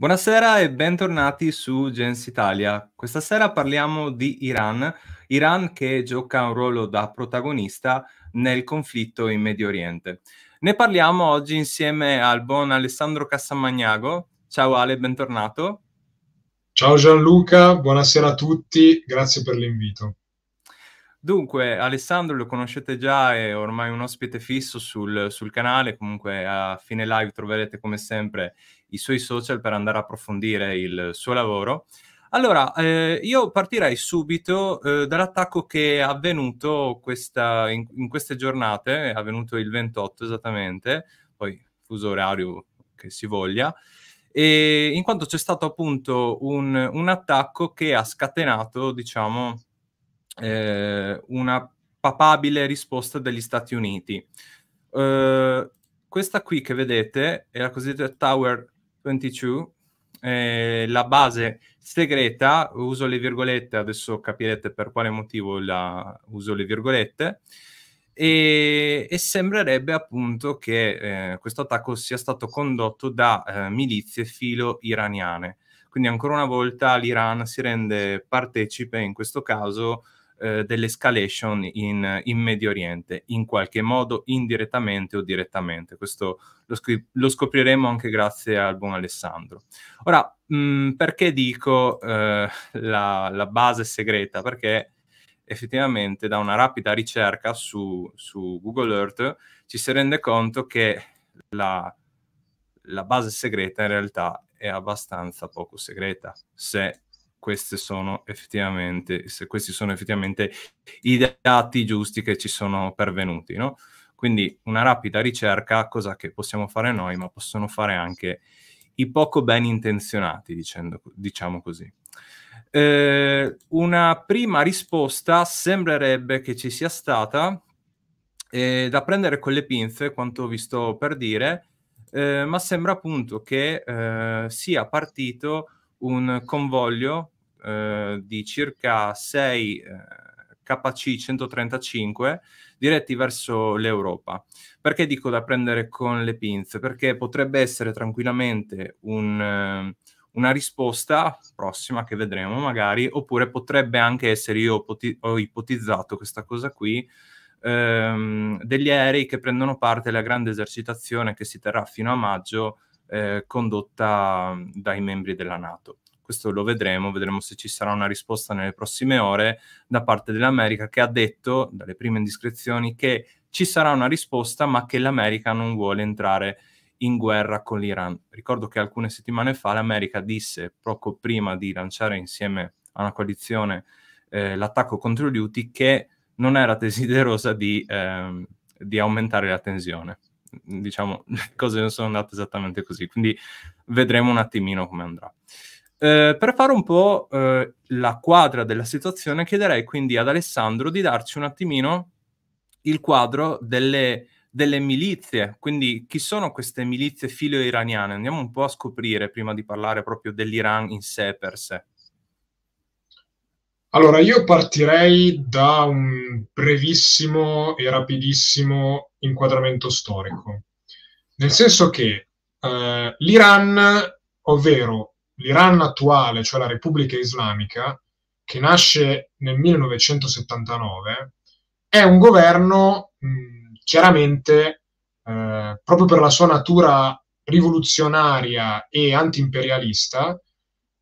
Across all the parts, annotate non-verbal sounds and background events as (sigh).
Buonasera e bentornati su Gens Italia. Questa sera parliamo di Iran, Iran che gioca un ruolo da protagonista nel conflitto in Medio Oriente. Ne parliamo oggi insieme al buon Alessandro Cassamagnago. Ciao Ale, bentornato. Ciao Gianluca, buonasera a tutti, grazie per l'invito. Dunque, Alessandro lo conoscete già, è ormai un ospite fisso sul, sul, canale, comunque a fine live troverete come sempre i suoi social per andare a approfondire il suo lavoro. Allora, eh, io partirei subito eh, dall'attacco che è avvenuto questa, in, in, queste giornate, è avvenuto il 28 esattamente, poi fuso orario che si voglia, e in quanto c'è stato appunto un, un attacco che ha scatenato, diciamo, eh, una papabile risposta degli Stati Uniti. Uh, questa qui che vedete è la cosiddetta Tower 22, eh, la base segreta, uso le virgolette, adesso capirete per quale motivo la, uso le virgolette, e, e sembrerebbe appunto che eh, questo attacco sia stato condotto da eh, milizie filo-iraniane. Quindi ancora una volta l'Iran si rende partecipe in questo caso eh, dell'escalation in, in, Medio Oriente, in qualche modo indirettamente o direttamente. Questo lo, scri- lo scopriremo anche grazie al buon Alessandro. Ora, mh, mm, perché dico eh, la, la, base segreta? Perché effettivamente da una rapida ricerca su, su Google Earth ci si rende conto che la, la base segreta in realtà è abbastanza poco segreta se queste sono effettivamente, se questi sono effettivamente i dati giusti che ci sono pervenuti, no? Quindi una rapida ricerca, cosa che possiamo fare noi, ma possono fare anche i poco ben intenzionati, dicendo, diciamo così. Eh, una prima risposta sembrerebbe che ci sia stata eh, da prendere con le pinze, quanto vi sto per dire, eh, ma sembra appunto che eh, sia partito un convoglio eh, di circa 6 eh, KC 135 diretti verso l'Europa. Perché dico da prendere con le pinze? Perché potrebbe essere tranquillamente un, eh, una risposta prossima che vedremo magari, oppure potrebbe anche essere, io ho ipotizzato questa cosa qui, ehm, degli aerei che prendono parte alla grande esercitazione che si terrà fino a maggio eh, condotta dai membri della Nato. Questo lo vedremo, vedremo se ci sarà una risposta nelle prossime ore da parte dell'America che ha detto, dalle prime indiscrezioni, che ci sarà una risposta ma che l'America non vuole entrare in guerra con l'Iran. Ricordo che alcune settimane fa l'America disse, poco prima di lanciare insieme a una coalizione eh, l'attacco contro gli Houthi, che non era (laughs) desiderosa di, eh, di aumentare la tensione diciamo, le (laughs) cose non sono andate esattamente così, quindi vedremo un attimino come andrà. Eh, per fare un po' eh, la quadra della situazione, chiederei quindi ad Alessandro di darci un attimino il quadro delle, delle milizie, quindi chi sono queste milizie filo-iraniane? Andiamo un po' a scoprire prima di parlare proprio dell'Iran in sé per sé. Allora, io partirei da un brevissimo e rapidissimo inquadramento storico, nel senso che eh, l'Iran, ovvero l'Iran attuale, cioè la Repubblica Islamica, che nasce nel 1979, è un governo mh, chiaramente, eh, proprio per la sua natura rivoluzionaria e antiimperialista,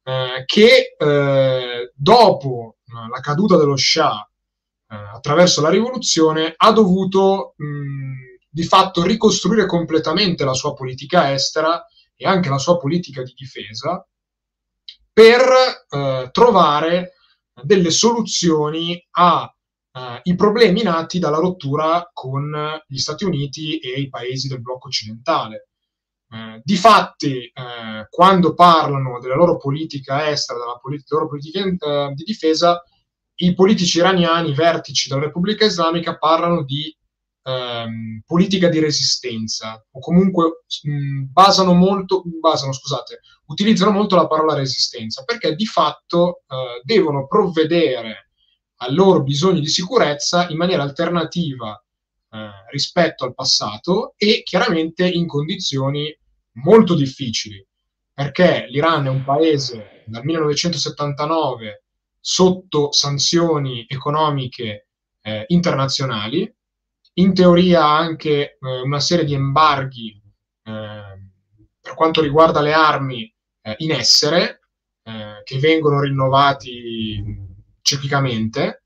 eh, che eh, dopo la caduta dello Shah eh, attraverso la rivoluzione ha dovuto mh, di fatto ricostruire completamente la sua politica estera e anche la sua politica di difesa per eh, trovare delle soluzioni ai eh, problemi nati dalla rottura con gli Stati Uniti e i paesi del blocco occidentale. Eh, difatti, eh, quando parlano della loro politica estera, della polit- loro politica eh, di difesa, i politici iraniani, i vertici della Repubblica Islamica, parlano di ehm, politica di resistenza o comunque mh, basano molto, basano, scusate, utilizzano molto la parola resistenza perché di fatto eh, devono provvedere ai loro bisogni di sicurezza in maniera alternativa eh, rispetto al passato e chiaramente in condizioni molto difficili. perché l'Iran è un paese dal 1979 sotto sanzioni economiche eh, internazionali, in teoria anche eh, una serie di embarghi eh, per quanto riguarda le armi eh, in essere, eh, che vengono rinnovati ciclicamente,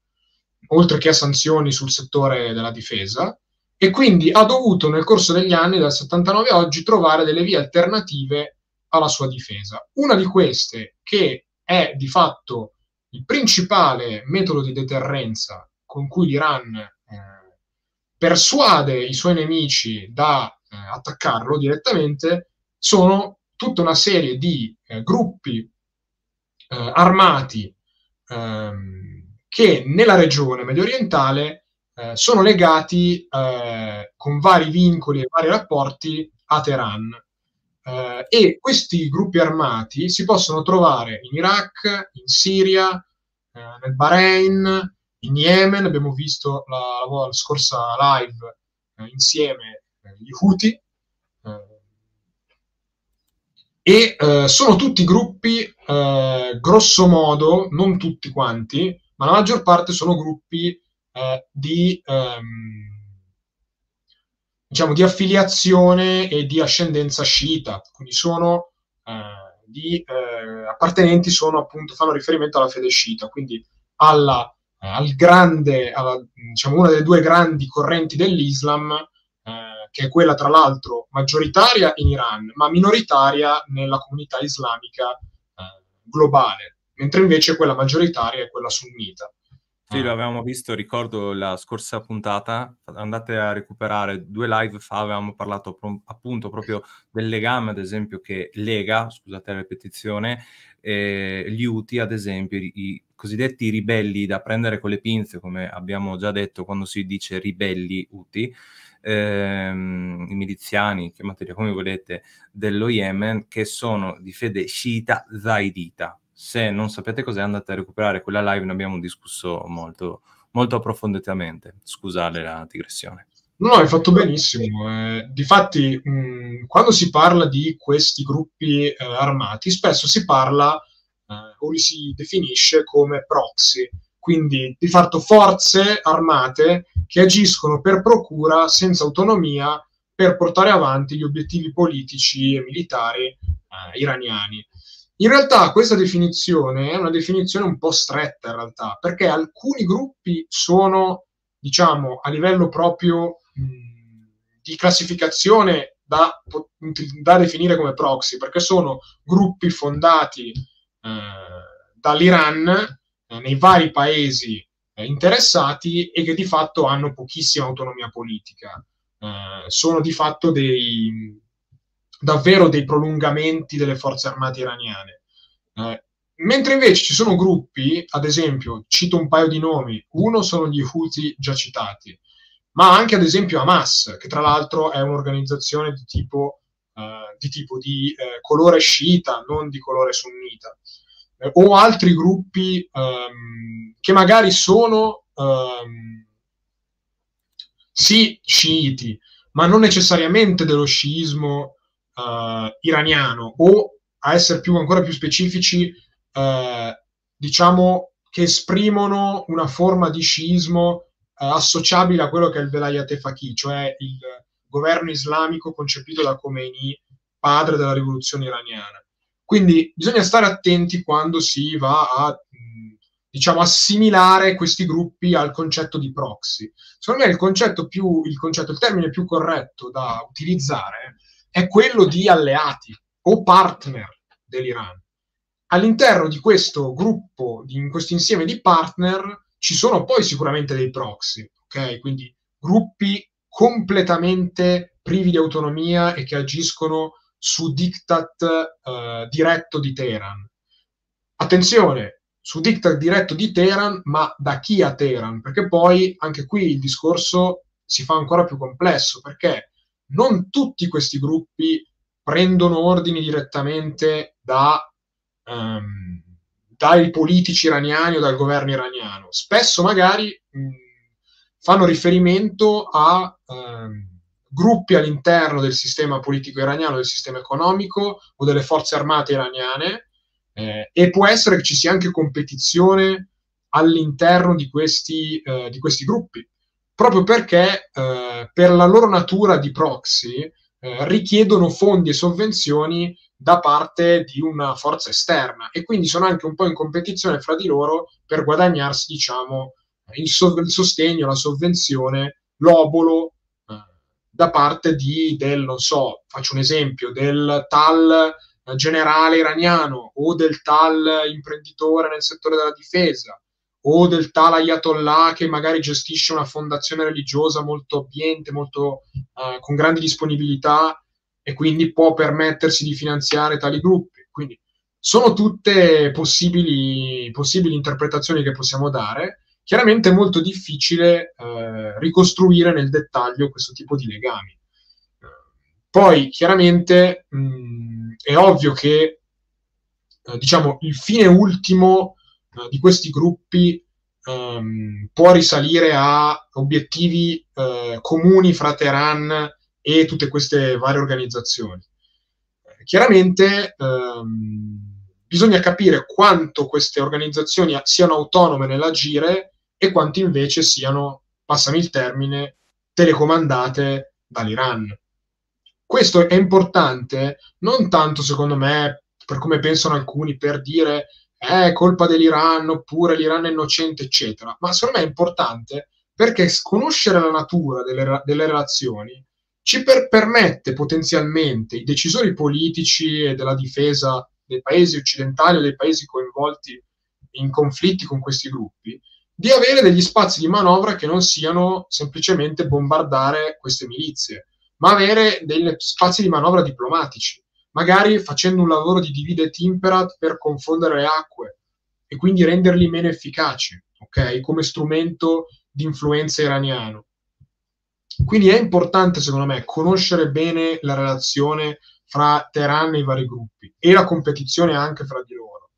oltre che a sanzioni sul settore della difesa, e quindi ha dovuto nel corso degli anni, dal 79 a oggi, trovare delle vie alternative alla sua difesa. Una di queste, che è di fatto il principale metodo di deterrenza con cui l'Iran eh, persuade i suoi nemici da eh, attaccarlo direttamente, sono tutta una serie di eh, gruppi eh, armati ehm, che nella regione medio orientale eh, sono legati eh, con vari vincoli e vari rapporti a Teheran. Uh, e questi gruppi armati si possono trovare in Iraq, in Siria, uh, nel Bahrain, in Yemen, abbiamo visto la, la, la scorsa live uh, insieme gli Houthi, e sono tutti gruppi, grosso modo, non tutti quanti, ma la maggior parte sono gruppi di... Um, diciamo, di affiliazione e di ascendenza sciita, quindi sono eh, di, eh, appartenenti sono appunto, fanno riferimento alla fede sciita, quindi alla, eh, al grande, alla, diciamo, una delle due grandi correnti dell'Islam, eh, che è quella tra l'altro maggioritaria in Iran, ma minoritaria nella comunità islamica eh, globale, mentre invece quella maggioritaria è quella sunnita. Sì, lo avevamo visto, ricordo la scorsa puntata, andate a recuperare due live fa, avevamo parlato appunto proprio del legame, ad esempio, che lega, scusate la ripetizione, eh, gli UTI, ad esempio, i, i, cosiddetti ribelli da prendere con le pinze, come abbiamo già detto quando si dice ribelli UTI, ehm, i miliziani, chiamateli come volete, dello Yemen, che sono di fede sciita zaidita, se non sapete cos'è andate a recuperare quella live, ne abbiamo discusso molto, molto approfonditamente. Scusate la digressione. No, hai fatto benissimo. Eh, difatti, mh, quando si parla di questi gruppi eh, armati, spesso si parla eh, o li si definisce come proxy, quindi di fatto forze armate che agiscono per procura senza autonomia per portare avanti gli obiettivi politici e militari eh, iraniani. In realtà questa definizione è una definizione un po' stretta in realtà, perché alcuni gruppi sono, diciamo, a livello proprio di classificazione da, da, definire come proxy, perché sono gruppi fondati eh, dall'Iran eh, nei vari paesi eh, interessati e che di fatto hanno pochissima autonomia politica. Eh, sono di fatto dei, davvero dei prolungamenti delle forze armate iraniane. Eh, mentre invece ci sono gruppi, ad esempio, cito un paio di nomi, uno sono gli Houthi già citati, ma anche ad esempio Hamas, che tra l'altro è un'organizzazione di tipo eh, di, tipo di eh, colore sciita, non di colore sunnita, eh, o altri gruppi ehm, che magari sono ehm, sì sciiti, ma non necessariamente dello sciismo uh, iraniano o a essere più, ancora più specifici, uh, diciamo che esprimono una forma di sciismo uh, associabile a quello che è il Velayat Faqih, cioè il governo islamico concepito da Khomeini, padre della rivoluzione iraniana. Quindi bisogna stare attenti quando si va a diciamo, assimilare questi gruppi al concetto di proxy. Secondo me il concetto più, il, concetto, il termine più corretto da utilizzare è quello di alleati o partner dell'Iran. All'interno di questo gruppo, in questo insieme di partner, ci sono poi sicuramente dei proxy, ok? Quindi gruppi completamente privi di autonomia e che agiscono su diktat eh, diretto di Teheran. Attenzione, su diktat diretto di Teheran, ma da chi a Teheran? Perché poi anche qui il discorso si fa ancora più complesso, perché non tutti questi gruppi prendono ordini direttamente da, um, dai politici iraniani o dal governo iraniano. Spesso magari mh, fanno riferimento a um, gruppi all'interno del sistema politico iraniano, del sistema economico o delle forze armate iraniane eh, e può essere che ci sia anche competizione all'interno di questi, eh, di questi gruppi, proprio perché eh, per la loro natura di proxy eh, richiedono fondi e sovvenzioni da parte di una forza esterna e quindi sono anche un po' in competizione fra di loro per guadagnarsi, diciamo, il, so- il sostegno, la sovvenzione, l'obolo eh, da parte di, del, non so, faccio un esempio, del tal eh, generale iraniano o del tal imprenditore nel settore della difesa o del tal Ayatollah che magari gestisce una fondazione religiosa molto abbiente, molto, uh, con grandi disponibilità e quindi può permettersi di finanziare tali gruppi. Quindi sono tutte possibili, possibili interpretazioni che possiamo dare. Chiaramente è molto difficile uh, ricostruire nel dettaglio questo tipo di legami. Poi, chiaramente, mh, è ovvio che eh, diciamo, il fine ultimo di questi gruppi ehm, può risalire a obiettivi eh, comuni fra Teheran e tutte queste varie organizzazioni. Eh, chiaramente ehm, bisogna capire quanto queste organizzazioni siano autonome nell'agire e quanto invece siano, passami il termine, telecomandate dall'Iran. Questo è importante non tanto, secondo me, per come pensano alcuni, per dire è colpa dell'Iran oppure l'Iran è innocente, eccetera. Ma secondo me è importante perché conoscere la natura delle, delle relazioni ci per, permette potenzialmente i decisori politici e della difesa dei paesi occidentali o dei paesi coinvolti in conflitti con questi gruppi di avere degli spazi di manovra che non siano semplicemente bombardare queste milizie, ma avere degli spazi di manovra diplomatici magari facendo un lavoro di divide et imperat per confondere le acque e quindi renderli meno efficaci, ok? Come strumento di influenza iraniano. Quindi è importante, secondo me, conoscere bene la relazione fra Teheran e i vari gruppi e la competizione anche fra di loro,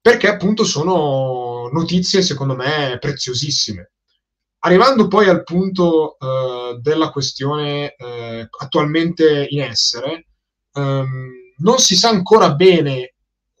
perché appunto sono notizie, secondo me, preziosissime. Arrivando poi al punto eh, della questione eh, attualmente in essere, um, non si sa ancora bene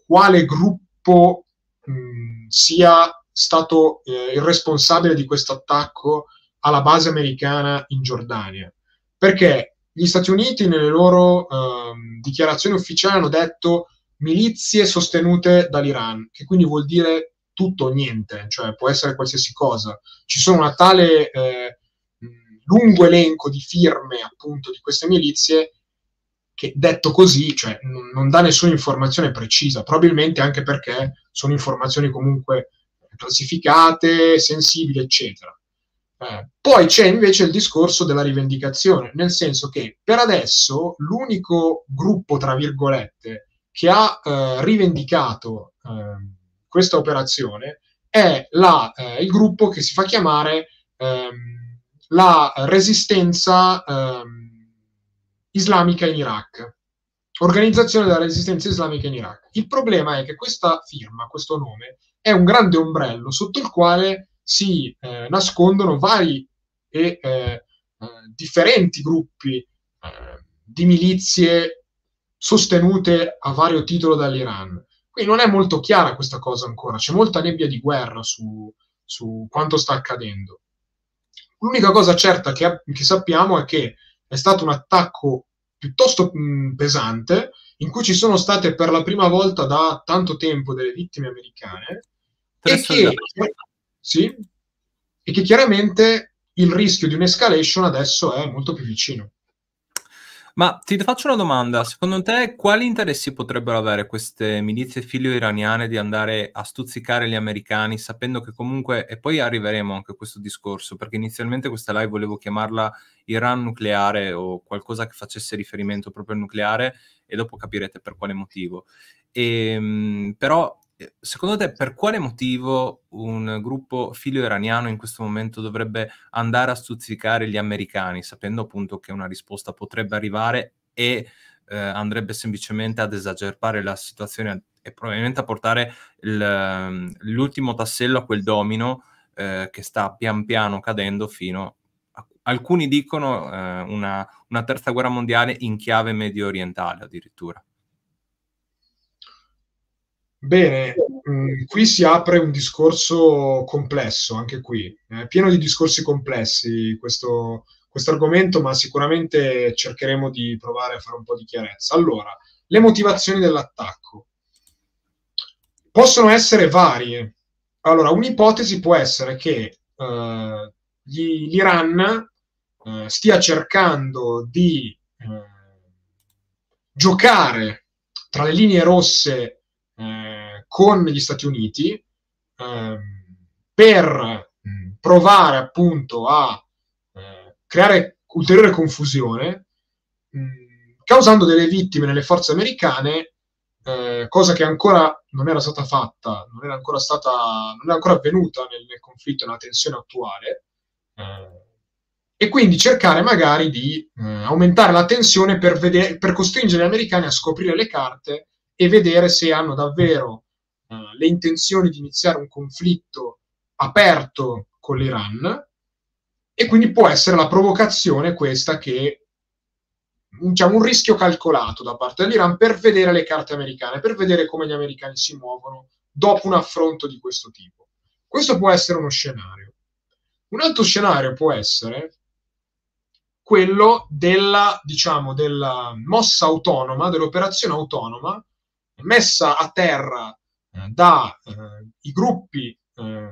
quale gruppo mh, sia stato eh, il responsabile di questo attacco alla base americana in Giordania, perché gli Stati Uniti nelle loro um, dichiarazioni ufficiali hanno detto milizie sostenute dall'Iran, che quindi vuol dire tutto o niente, cioè può essere qualsiasi cosa. Ci sono una tale eh, lungo elenco di firme appunto di queste milizie che detto così, cioè, non, dà nessuna informazione precisa, probabilmente anche perché sono informazioni comunque classificate, sensibili, eccetera. Eh, poi c'è invece il discorso della rivendicazione, nel senso che per adesso l'unico gruppo, tra virgolette, che ha eh, rivendicato eh, questa operazione è la, eh, il gruppo che si fa chiamare ehm, la resistenza ehm, islamica in Iraq. Organizzazione della resistenza islamica in Iraq. Il problema è che questa firma, questo nome, è un grande ombrello sotto il quale si eh, nascondono vari e eh, eh, differenti gruppi eh, di milizie sostenute a vario titolo dall'Iran. Qui non è molto chiara questa cosa ancora, c'è molta nebbia di guerra su, su quanto sta accadendo. L'unica cosa certa che, che sappiamo è che è stato un attacco piuttosto mh, pesante, in cui ci sono state per la prima volta da tanto tempo delle vittime americane, e che, sì, e che chiaramente il rischio di un'escalation adesso è molto più vicino. Ma ti faccio una domanda, secondo te quali interessi potrebbero avere queste milizie filio-iraniane di andare a stuzzicare gli americani sapendo che comunque, e poi arriveremo anche a questo discorso, perché inizialmente questa live volevo chiamarla Iran nucleare o qualcosa che facesse riferimento proprio al nucleare e dopo capirete per quale motivo. E, ehm, però secondo te per quale motivo un gruppo filo-iraniano in questo momento dovrebbe andare a stuzzicare gli americani, sapendo appunto che una risposta potrebbe arrivare e eh, andrebbe semplicemente ad esagerare la situazione e probabilmente a portare il, l'ultimo tassello a quel domino eh, che sta pian piano cadendo fino alcuni dicono eh, una, una terza guerra mondiale in chiave medio orientale addirittura. Bene, mh, mm, qui si apre un discorso complesso, anche qui, è pieno di discorsi complessi questo, questo argomento, ma sicuramente cercheremo di provare a fare un po' di chiarezza. Allora, le motivazioni dell'attacco possono essere varie. Allora, un'ipotesi può essere che eh, gli, l'Iran eh, stia cercando di eh, giocare tra le linee rosse eh, con gli Stati Uniti ehm, per mh, provare appunto a eh, creare ulteriore confusione, mh, causando delle vittime nelle forze americane, eh, cosa che ancora non era stata fatta, non era ancora, stata, non era ancora avvenuta nel, nel conflitto, nella tensione attuale. Eh, e quindi cercare magari di eh, aumentare la tensione per, vedere, per, costringere gli americani a scoprire le carte e vedere se hanno davvero eh, le intenzioni di iniziare un conflitto aperto con l'Iran e quindi può essere la provocazione questa che diciamo, un rischio calcolato da parte dell'Iran per vedere le carte americane, per vedere come gli americani si muovono dopo un affronto di questo tipo. Questo può essere uno scenario. Un altro scenario può essere quello della, diciamo, della mossa autonoma, dell'operazione autonoma messa a terra eh, dai eh, gruppi eh,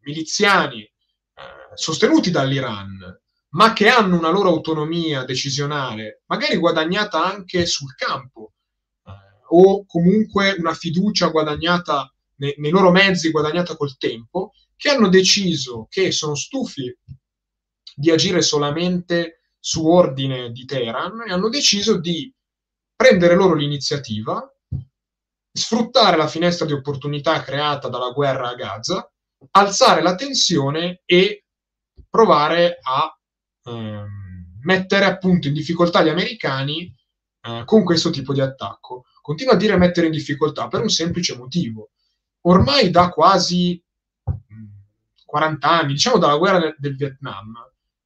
miliziani sostenuti dall'Iran, ma che hanno una loro autonomia decisionale, magari guadagnata anche sul campo, o comunque una fiducia guadagnata nei, nei loro mezzi, guadagnata col tempo, che hanno deciso che sono stufi di agire solamente su ordine di Teheran e hanno deciso di prendere loro l'iniziativa, sfruttare la finestra di opportunità creata dalla guerra a Gaza, alzare la tensione e provare a eh, mettere appunto in difficoltà gli americani eh, con questo tipo di attacco. Continuo a dire mettere in difficoltà per un semplice motivo. Ormai da quasi 40 anni, diciamo dalla guerra del, del Vietnam,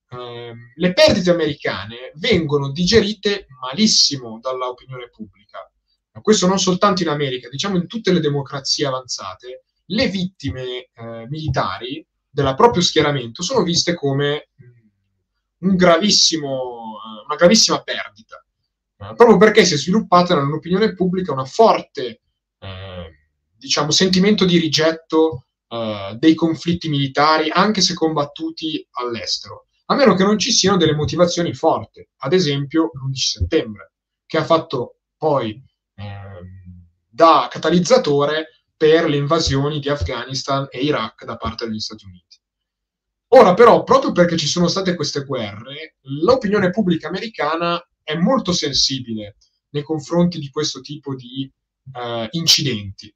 eh, le perdite americane vengono digerite malissimo dall'opinione pubblica. Ma questo non soltanto in America, diciamo in tutte le democrazie avanzate, le vittime eh, militari del proprio schieramento sono viste come un gravissimo, eh, una gravissima perdita, eh, proprio perché si è sviluppata nell'opinione pubblica una forte eh, diciamo, sentimento di rigetto Uh, dei conflitti militari, anche se combattuti all'estero a meno che non ci siano delle motivazioni forti, ad esempio l'11 settembre, che ha fatto poi eh, da catalizzatore per le invasioni di Afghanistan e Iraq da parte degli Stati Uniti. Ora però, proprio perché ci sono state queste guerre, l'opinione pubblica americana è molto sensibile nei confronti di questo tipo di eh, incidenti.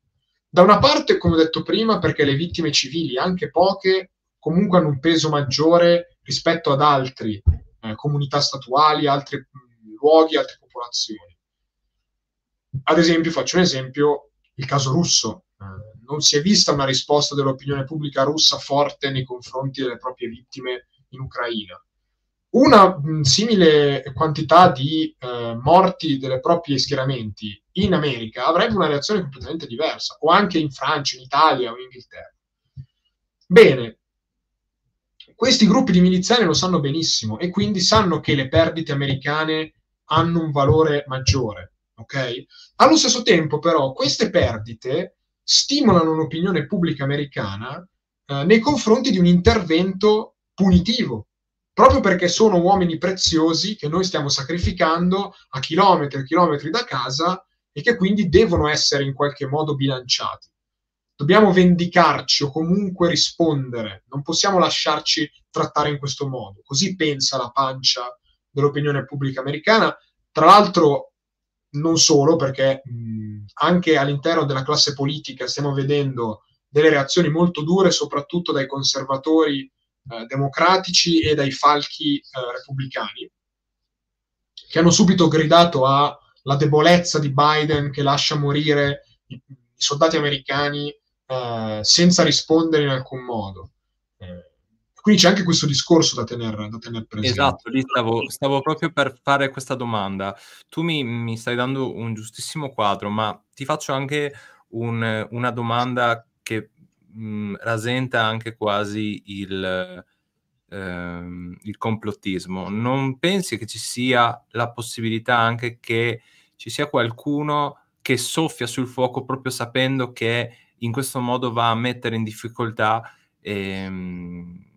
Da una parte, come ho detto prima, perché le vittime civili, anche poche, comunque hanno un peso maggiore rispetto ad altre eh, comunità statuali, altri luoghi, altre popolazioni. Ad esempio, faccio un esempio, il caso russo. Eh, non si è vista una risposta dell'opinione pubblica russa forte nei confronti delle proprie vittime in Ucraina. Una mh, simile quantità di eh, morti dei propri schieramenti in America avrebbe una reazione completamente diversa, o anche in Francia, in Italia o in Inghilterra. Bene, questi gruppi di miliziani lo sanno benissimo e quindi sanno che le perdite americane hanno un valore maggiore. Okay? Allo stesso tempo, però, queste perdite stimolano un'opinione pubblica americana eh, nei confronti di un intervento punitivo, proprio perché sono uomini preziosi che noi stiamo sacrificando a chilometri e chilometri da casa e che quindi devono essere in qualche modo bilanciati dobbiamo vendicarci o comunque rispondere, non possiamo lasciarci trattare in questo modo. Così pensa la pancia dell'opinione pubblica americana. Tra l'altro, non solo, perché mh, anche all'interno della classe politica stiamo vedendo delle reazioni molto dure, soprattutto dai conservatori eh, democratici e dai falchi eh, repubblicani, che hanno subito gridato alla debolezza di Biden che lascia morire i, i soldati americani eh, senza rispondere in alcun modo. Quindi c'è anche questo discorso da tenere, da tenere presente. Esatto, lì stavo, stavo, proprio per fare questa domanda. Tu mi, mi, stai dando un giustissimo quadro, ma ti faccio anche un, una domanda che mh, rasenta anche quasi il, ehm, il complottismo. Non pensi che ci sia la possibilità anche che ci sia qualcuno che soffia sul fuoco proprio sapendo che in questo modo va a mettere in difficoltà ehm,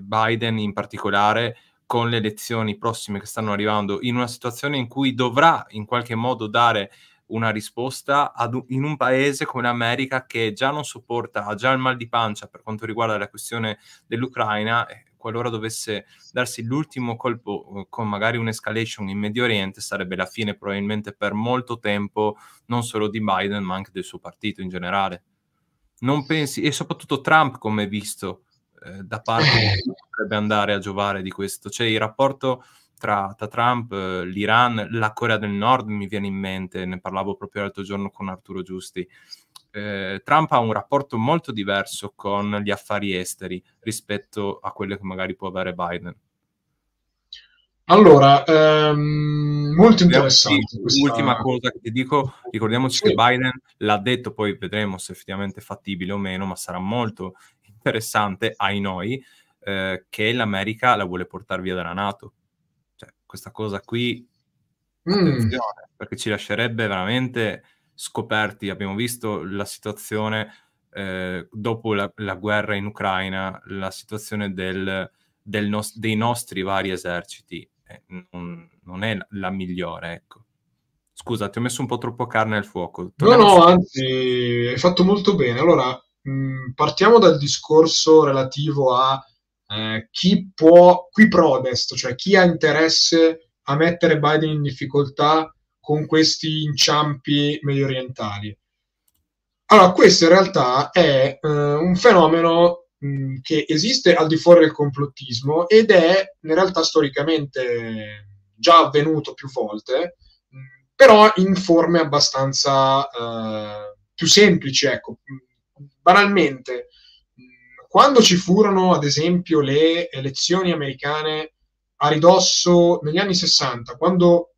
Biden in particolare con le elezioni prossime che stanno arrivando in una situazione in cui dovrà in qualche modo dare una risposta ad, in un paese come l'America che già non sopporta, ha già il mal di pancia per quanto riguarda la questione dell'Ucraina, qualora dovesse darsi l'ultimo colpo eh, con magari un'escalation in Medio Oriente, sarebbe la fine probabilmente per molto tempo non solo di Biden ma anche del suo partito in generale. Non pensi, e soprattutto Trump come visto, eh, da parte eh. (laughs) potrebbe andare a giovare di questo. Cioè il rapporto tra, tra Trump, eh, l'Iran, la Corea del Nord mi viene in mente, ne parlavo proprio l'altro giorno con Arturo Giusti. Eh, Trump ha un rapporto molto diverso con gli affari esteri rispetto a quello che magari può avere Biden. Allora, ehm, molto interessante. Questa... Ultima cosa che ti dico, ricordiamoci sì. che Biden l'ha detto, poi vedremo se effettivamente è fattibile o meno, ma sarà molto interessante ai noi eh, che l'America la vuole portare via dalla Nato. Cioè, questa cosa qui, mm. perché ci lascerebbe veramente scoperti. Abbiamo visto la situazione eh, dopo la, la, guerra in Ucraina, la situazione del, del nos- dei nostri vari eserciti eh, non, non, è la migliore, ecco. Scusa, ti ho messo un po' troppo carne al fuoco. Torniamo no, no, anzi, hai fatto molto bene. Allora, mm, partiamo dal discorso relativo a eh, chi può, qui prodest, cioè chi ha interesse a mettere Biden in difficoltà con questi inciampi medio orientali. Allora, questo in realtà è eh, un fenomeno mh, che esiste al di fuori del complottismo ed è in realtà storicamente già avvenuto più volte, mh, però in forme abbastanza eh, più semplici, ecco banalmente, quando ci furono, ad esempio, le elezioni americane a ridosso negli anni 60, quando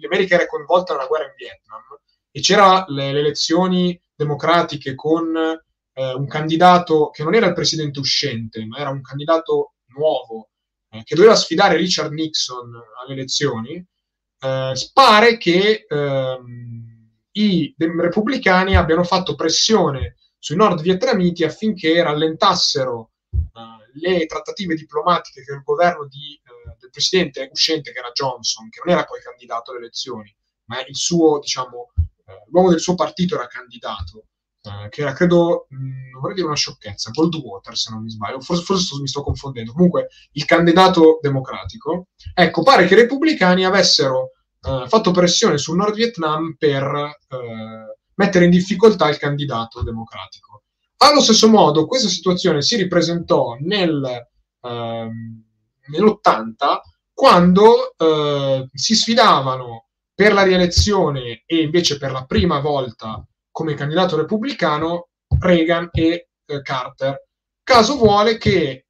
l'America era coinvolta nella guerra in Vietnam e c'erano le, le, elezioni democratiche con eh, un candidato che non era il presidente uscente, ma era un candidato nuovo eh, che doveva sfidare Richard Nixon alle elezioni, eh, pare che ehm, i repubblicani abbiano fatto pressione sui nord vietnamiti affinché rallentassero uh, le trattative diplomatiche che il governo di, uh, del presidente uscente, che era Johnson, che non era poi candidato alle elezioni, ma suo, diciamo, uh, l'uomo del suo partito era candidato, che era, credo, mh, mm, vorrei dire una sciocchezza, Goldwater se non mi sbaglio, forse, forse mi sto confondendo, comunque il candidato democratico, ecco, pare che i repubblicani avessero fatto pressione sul Nord Vietnam per mettere in difficoltà il candidato democratico. Allo stesso modo, questa situazione si ripresentò nel, ehm, nell'80 quando eh, si sfidavano per la rielezione e invece per la prima volta come candidato repubblicano Reagan e eh, Carter. Caso vuole che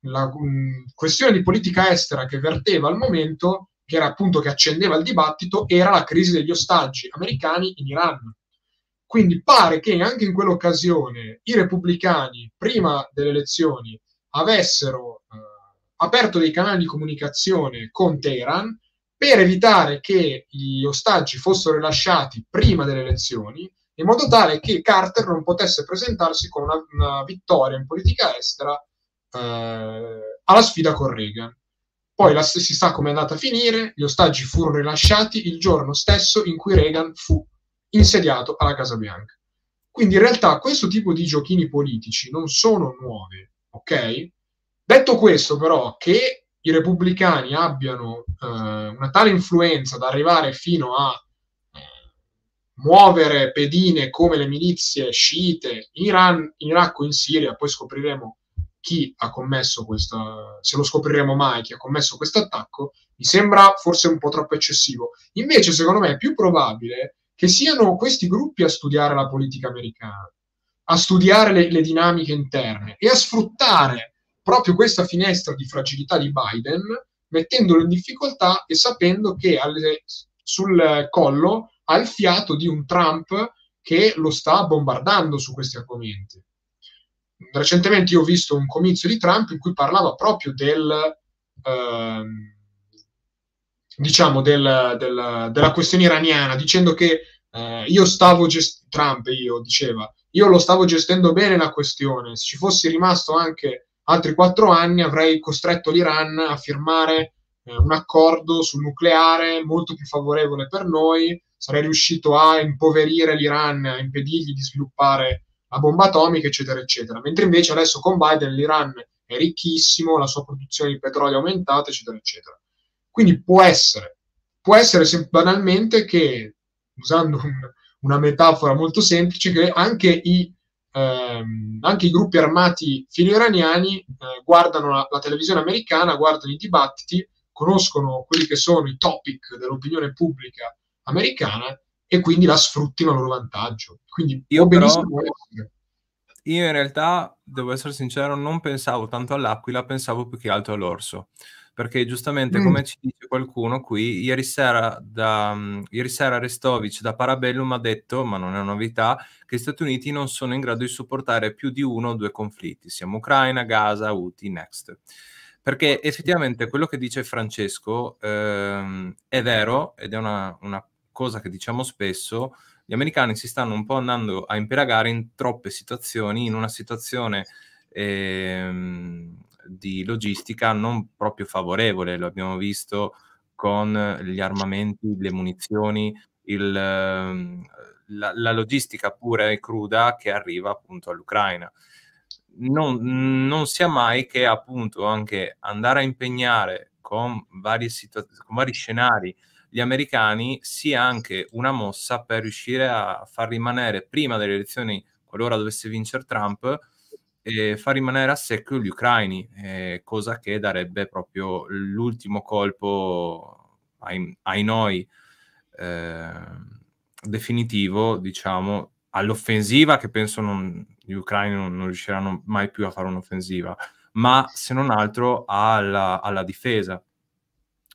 la mh, questione di politica estera che verteva al momento, che era appunto che accendeva il dibattito, era la crisi degli ostaggi americani in Iran. Quindi pare che anche in quell'occasione i repubblicani, prima delle elezioni, avessero eh, aperto dei canali di comunicazione con Teheran per evitare che gli ostaggi fossero rilasciati prima delle elezioni, in modo tale che Carter non potesse presentarsi con una, una vittoria in politica estera eh, alla sfida con Reagan. Poi la, si sa come è andata a finire, gli ostaggi furono rilasciati il giorno stesso in cui Reagan fu insediato alla Casa Bianca. Quindi in realtà questo tipo di giochini politici non sono nuovi, ok? Detto questo però, che i repubblicani abbiano eh, una tale influenza da arrivare fino a eh, muovere pedine come le milizie sciite in Iran, in Iraq o in Siria, poi scopriremo chi ha commesso questo, se lo scopriremo mai chi ha commesso questo attacco, mi sembra forse un po' troppo eccessivo. Invece, secondo me, è più probabile che siano questi gruppi a studiare la politica americana, a studiare le, le dinamiche interne e a sfruttare proprio questa finestra di fragilità di Biden, mettendolo in difficoltà e sapendo che alle, sul collo ha il fiato di un Trump che lo sta bombardando su questi argomenti. Recentemente io ho visto un comizio di Trump in cui parlava proprio del, eh, diciamo, del, del, della questione iraniana, dicendo che eh, io stavo gestendo, Trump io diceva, io lo stavo gestendo bene la questione, se ci fossi rimasto anche altri quattro anni avrei costretto l'Iran a firmare eh, un accordo sul nucleare molto più favorevole per noi, sarei riuscito a impoverire l'Iran, a impedirgli di sviluppare la bomba atomica, eccetera, eccetera. Mentre invece adesso con Biden l'Iran è ricchissimo, la sua produzione di petrolio è aumentata, eccetera, eccetera. Quindi può essere, può essere banalmente che, usando un, una metafora molto semplice, che anche i, ehm, anche i gruppi armati filo-iraniani eh, guardano la, la televisione americana, guardano i dibattiti, conoscono quelli che sono i topic dell'opinione pubblica americana e quindi la sfruttino a loro vantaggio. Quindi io però, io in realtà, devo essere sincero, non pensavo tanto all'aquila, pensavo più che altro all'orso. Perché giustamente, mm. come ci dice qualcuno qui, ieri sera, da, um, ieri sera Arestovic da Parabellum ha detto, ma non è una novità, che gli Stati Uniti non sono in grado di supportare più di uno o due conflitti, siamo Ucraina, Gaza, Houthi, Next. Perché effettivamente quello che dice Francesco ehm, è vero ed è una, una cosa che diciamo spesso, gli americani si stanno un po' andando a impelagare in troppe situazioni, in una situazione ehm, di logistica non proprio favorevole, lo abbiamo visto con gli armamenti, le munizioni, il, ehm, la, la, logistica pura e cruda che arriva appunto all'Ucraina. Non, non sia mai che appunto anche andare a impegnare con, situa- con vari scenari gli americani sia anche una mossa per riuscire a far rimanere prima delle elezioni, qualora dovesse vincere Trump, e far rimanere a secco gli ucraini, eh, cosa che darebbe proprio l'ultimo colpo ai, ai noi eh, definitivo, diciamo, all'offensiva che penso non, gli ucraini non, non, riusciranno mai più a fare un'offensiva, ma se non altro alla, alla difesa.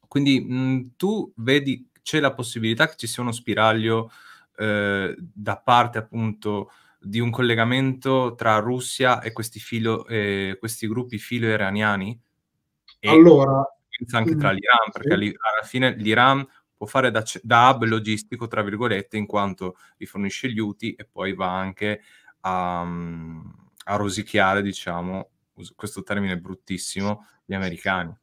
Quindi mh, tu vedi, c'è la possibilità che ci sia uno spiraglio eh, da parte appunto di un collegamento tra Russia e questi, filo, eh, questi gruppi filo-iraniani? E allora, anche tra l'Iran, perché sì. alla fine l'Iran può fare da, da, hub logistico, tra virgolette, in quanto rifornisce gli UTI e poi va anche a, a rosicchiare, diciamo, questo termine bruttissimo, gli americani.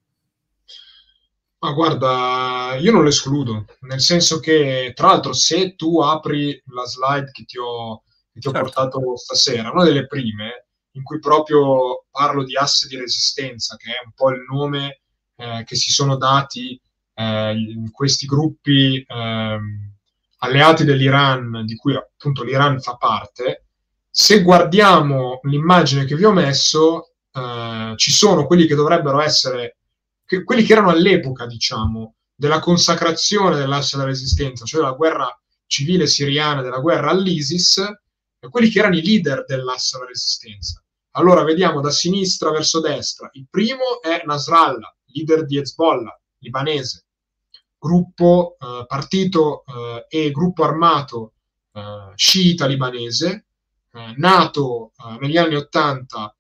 Ma guarda, io non lo escludo, nel senso che, tra l'altro, se tu apri la slide che ti ho, che ti ho certo. portato stasera, una delle prime, in cui proprio parlo di asse di resistenza, che è un po' il nome eh, che si sono dati eh, questi gruppi eh, alleati dell'Iran, di cui appunto l'Iran fa parte, se guardiamo l'immagine che vi ho messo, eh, ci sono quelli che dovrebbero essere che, quelli che erano all'epoca, diciamo, della consacrazione dell'asse della resistenza, cioè della guerra civile siriana, della guerra all'ISIS, quelli che erano i leader dell'asse della resistenza. Allora vediamo da sinistra verso destra. Il primo è Nasrallah, leader di Hezbollah, libanese, gruppo, eh, partito eh, e gruppo armato eh, sciita libanese, eh, nato eh, negli anni Ottanta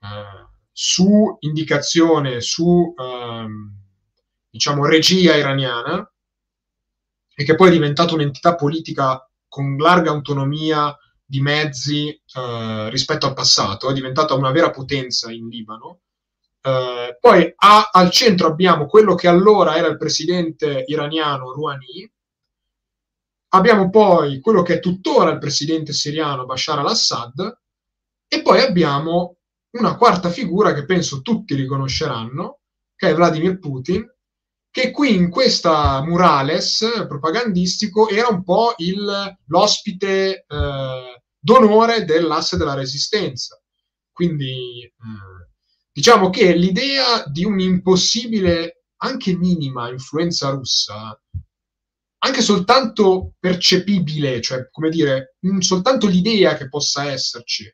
eh, su indicazione, su ehm, diciamo regia iraniana e che poi è diventata un'entità politica con larga autonomia di mezzi eh, rispetto al passato, è diventata una vera potenza in Libano. Eh, poi a, al centro abbiamo quello che allora era il presidente iraniano Rouhani, abbiamo poi quello che è tuttora il presidente siriano Bashar al-Assad e poi abbiamo una quarta figura che penso tutti riconosceranno, che è Vladimir Putin, che qui in questa murales propagandistico era un po' il, l'ospite eh, d'onore dell'asse della resistenza. Quindi eh, diciamo che l'idea di un'impossibile, anche minima influenza russa, anche soltanto percepibile, cioè come dire, soltanto l'idea che possa esserci,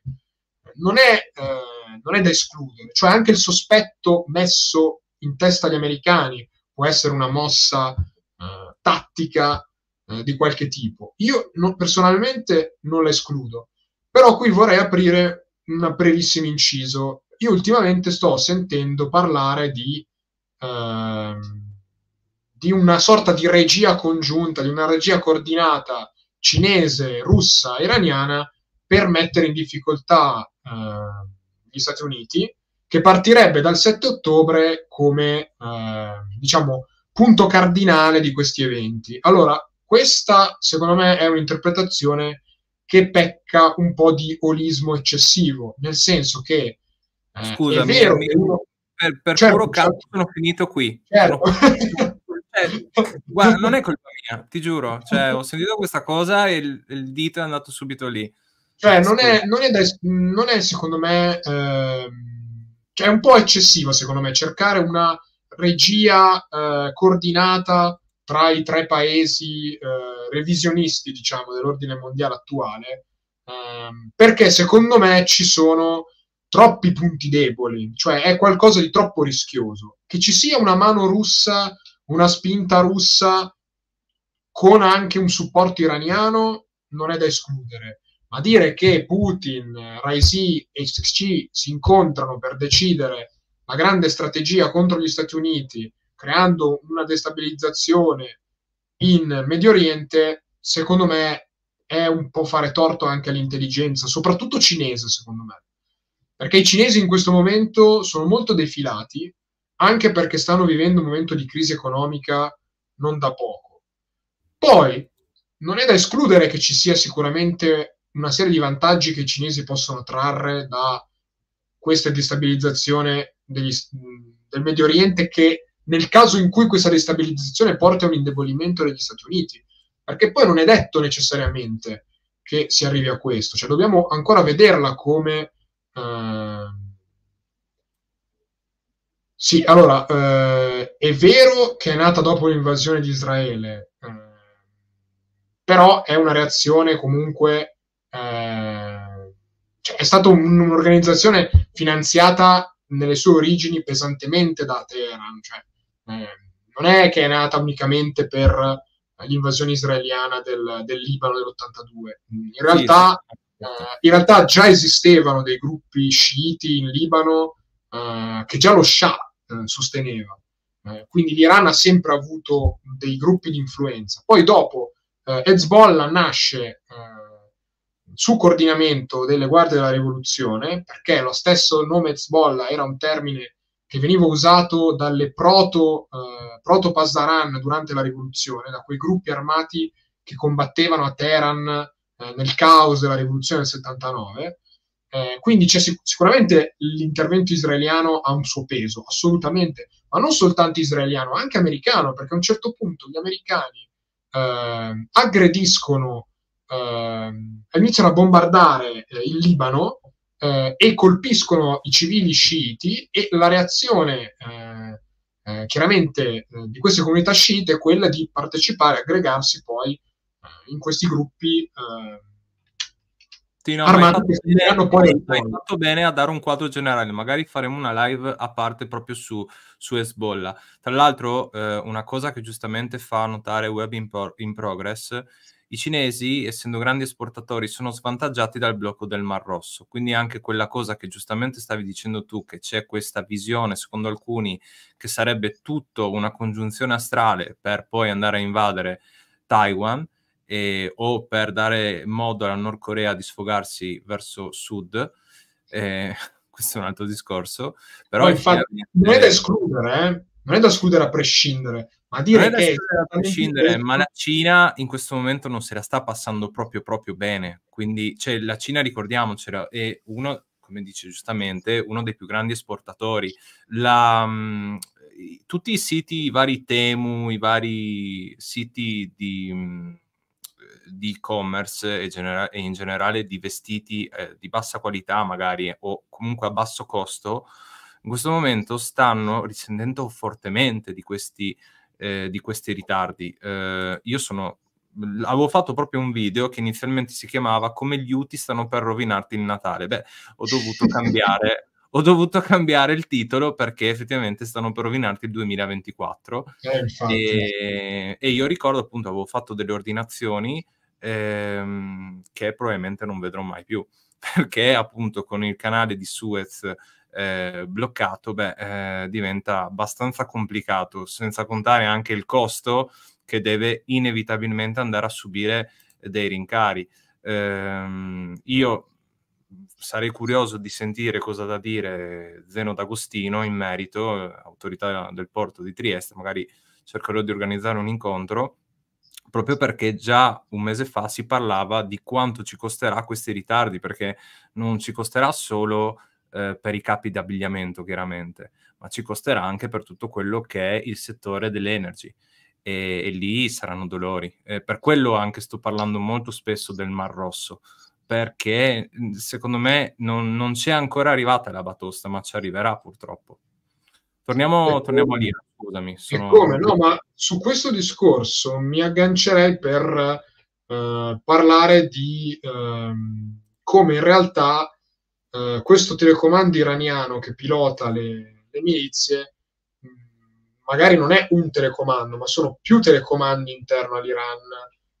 non è... Eh, non è da escludere. Cioè anche il sospetto messo in testa agli americani può essere una mossa eh, tattica eh, di qualche tipo. Io no, personalmente non la escludo, però qui vorrei aprire un brevissimo inciso. Io ultimamente sto sentendo parlare di, eh, di una sorta di regia congiunta, di una regia coordinata cinese, russa, iraniana per mettere in difficoltà eh, gli Stati Uniti, che partirebbe dal 7 ottobre come, eh, diciamo, punto cardinale di questi eventi. Allora, questa, secondo me, è un'interpretazione che pecca un po' di olismo eccessivo, nel senso che eh, Scusami, è vero mi, che uno... per, per certo, puro caso certo. sono finito qui. Certo. Cioè, guarda, non è colpa mia, ti giuro. Cioè, ho sentito questa cosa e il, il dito è andato subito lì. Cioè, non è, non è, da, non è secondo me, eh, cioè è un po' eccessivo, secondo me, cercare una regia eh, coordinata tra i tre paesi eh, revisionisti, diciamo, dell'ordine mondiale attuale, ehm, perché secondo me ci sono troppi punti deboli, cioè è qualcosa di troppo rischioso. Che ci sia una mano russa, una spinta russa con anche un supporto iraniano non è da escludere ma dire che Putin, Raisi e Xi si incontrano per decidere la grande strategia contro gli Stati Uniti, creando una destabilizzazione in Medio Oriente, secondo me è un po' fare torto anche all'intelligenza, soprattutto cinese, secondo me. Perché i cinesi in questo momento sono molto defilati, anche perché stanno vivendo un momento di crisi economica non da poco. Poi, non è da escludere che ci sia sicuramente una serie di vantaggi che i cinesi possono trarre da questa destabilizzazione degli, del Medio Oriente che nel caso in cui questa destabilizzazione porti a un indebolimento degli Stati Uniti, perché poi non è detto necessariamente che si arrivi a questo, cioè dobbiamo ancora vederla come... Eh... Sì, allora, eh, è vero che è nata dopo l'invasione di Israele, eh, però è una reazione comunque eh, cioè è stata un, un'organizzazione finanziata nelle sue origini pesantemente da Teheran, cioè, non è che è nata unicamente per l'invasione israeliana del, del Libano dell'82. In realtà, sì, sì. Eh, in realtà già esistevano dei gruppi sciiti in Libano eh, che già lo Shah eh, sosteneva. Quindi l'Iran ha sempre avuto dei gruppi di influenza. Poi dopo Hezbollah nasce su coordinamento delle guardie della rivoluzione, perché lo stesso nome Hezbollah era un termine che veniva usato dalle proto, eh, proto Pasdaran durante la rivoluzione, da quei gruppi armati che combattevano a Teheran eh, nel caos della rivoluzione del 79. Eh, quindi sic- sicuramente l'intervento israeliano ha un suo peso, assolutamente, ma non soltanto israeliano, anche americano, perché a un certo punto gli americani eh, aggrediscono eh, iniziano a bombardare eh, il Libano eh, e colpiscono i civili sciiti e la reazione eh, eh, chiaramente eh, di queste comunità sciite è quella di partecipare, aggregarsi poi in questi gruppi sì, no, armati che poi hai fatto bene a dare un quadro generale, magari faremo una live a parte proprio su, su Hezbollah. Tra l'altro, eh, una cosa che giustamente fa notare Web in, Pro- in Progress i cinesi, essendo grandi esportatori, sono svantaggiati dal blocco del Mar Rosso. Quindi anche quella cosa che giustamente stavi dicendo tu, che c'è questa visione, secondo alcuni, che sarebbe tutto una congiunzione astrale per poi andare a invadere Taiwan eh, o per dare modo alla Nord Corea di sfogarsi verso sud. Eh, (laughs) questo è un altro discorso. Però infatti, non è da escludere, eh? Non è da escludere a prescindere ma dire non che... A prescindere, ma la Cina in questo momento non se la sta passando proprio, proprio bene. Quindi, cioè, la Cina, ricordiamocela, è uno, come dice giustamente, uno dei più grandi esportatori. La, mh, tutti i siti, i vari Temu, i vari siti di, mh, di e-commerce e, genera- e, in generale di vestiti eh, di bassa qualità magari o comunque a basso costo, in questo momento stanno risentendo fortemente di questi eh, di questi ritardi. Eh, io sono avevo fatto proprio un video che inizialmente si chiamava come gli UTI stanno per rovinarti il Natale. Beh, ho dovuto (laughs) cambiare ho dovuto cambiare il titolo perché effettivamente stanno per rovinarti il 2024. Eh, e, e, io ricordo appunto avevo fatto delle ordinazioni ehm, che probabilmente non vedrò mai più (laughs) perché appunto con il canale di Suez eh, bloccato, beh, eh, diventa abbastanza complicato, senza contare anche il costo che deve inevitabilmente andare a subire dei rincari. Eh, io sarei curioso di sentire cosa da dire Zeno D'Agostino in merito, autorità del porto di Trieste, magari cercherò di organizzare un incontro, proprio perché già un mese fa si parlava di quanto ci costerà questi ritardi, perché non ci costerà solo eh, per i capi d'abbigliamento, chiaramente, ma ci costerà anche per tutto quello che è il settore dell'energy. E, e lì saranno dolori. Eh, per quello anche sto parlando molto spesso del Mar Rosso, perché mhmm, secondo me non, non c'è ancora arrivata la batosta, ma ci arriverà purtroppo. Torniamo, torniamo a lì, scusami. Sono... come? No, ma su questo discorso mi aggancerei per uh, parlare di uh, come in realtà uh, questo telecomando iraniano che pilota le, le milizie mhmm, magari non è un telecomando, ma sono più telecomandi interno all'Iran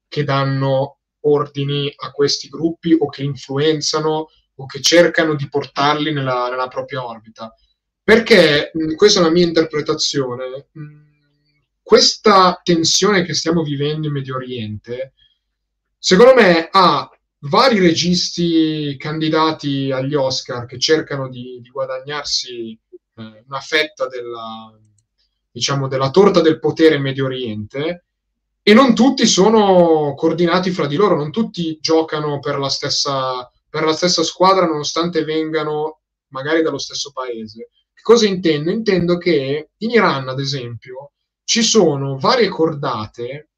che danno ordini a questi gruppi o che influenzano o che cercano di portarli nella, nella propria orbita. Perché, mh, questa è la mia interpretazione, mh, questa tensione che stiamo vivendo in Medio Oriente, secondo me ha vari registi candidati agli Oscar che cercano di, di guadagnarsi eh, una fetta della, diciamo, della torta del potere in Medio Oriente e non tutti sono coordinati fra di loro, non tutti giocano per la stessa, per la stessa squadra nonostante vengano magari dallo stesso paese. Che cosa intendo? Intendo che in Iran, ad esempio, ci sono varie cordate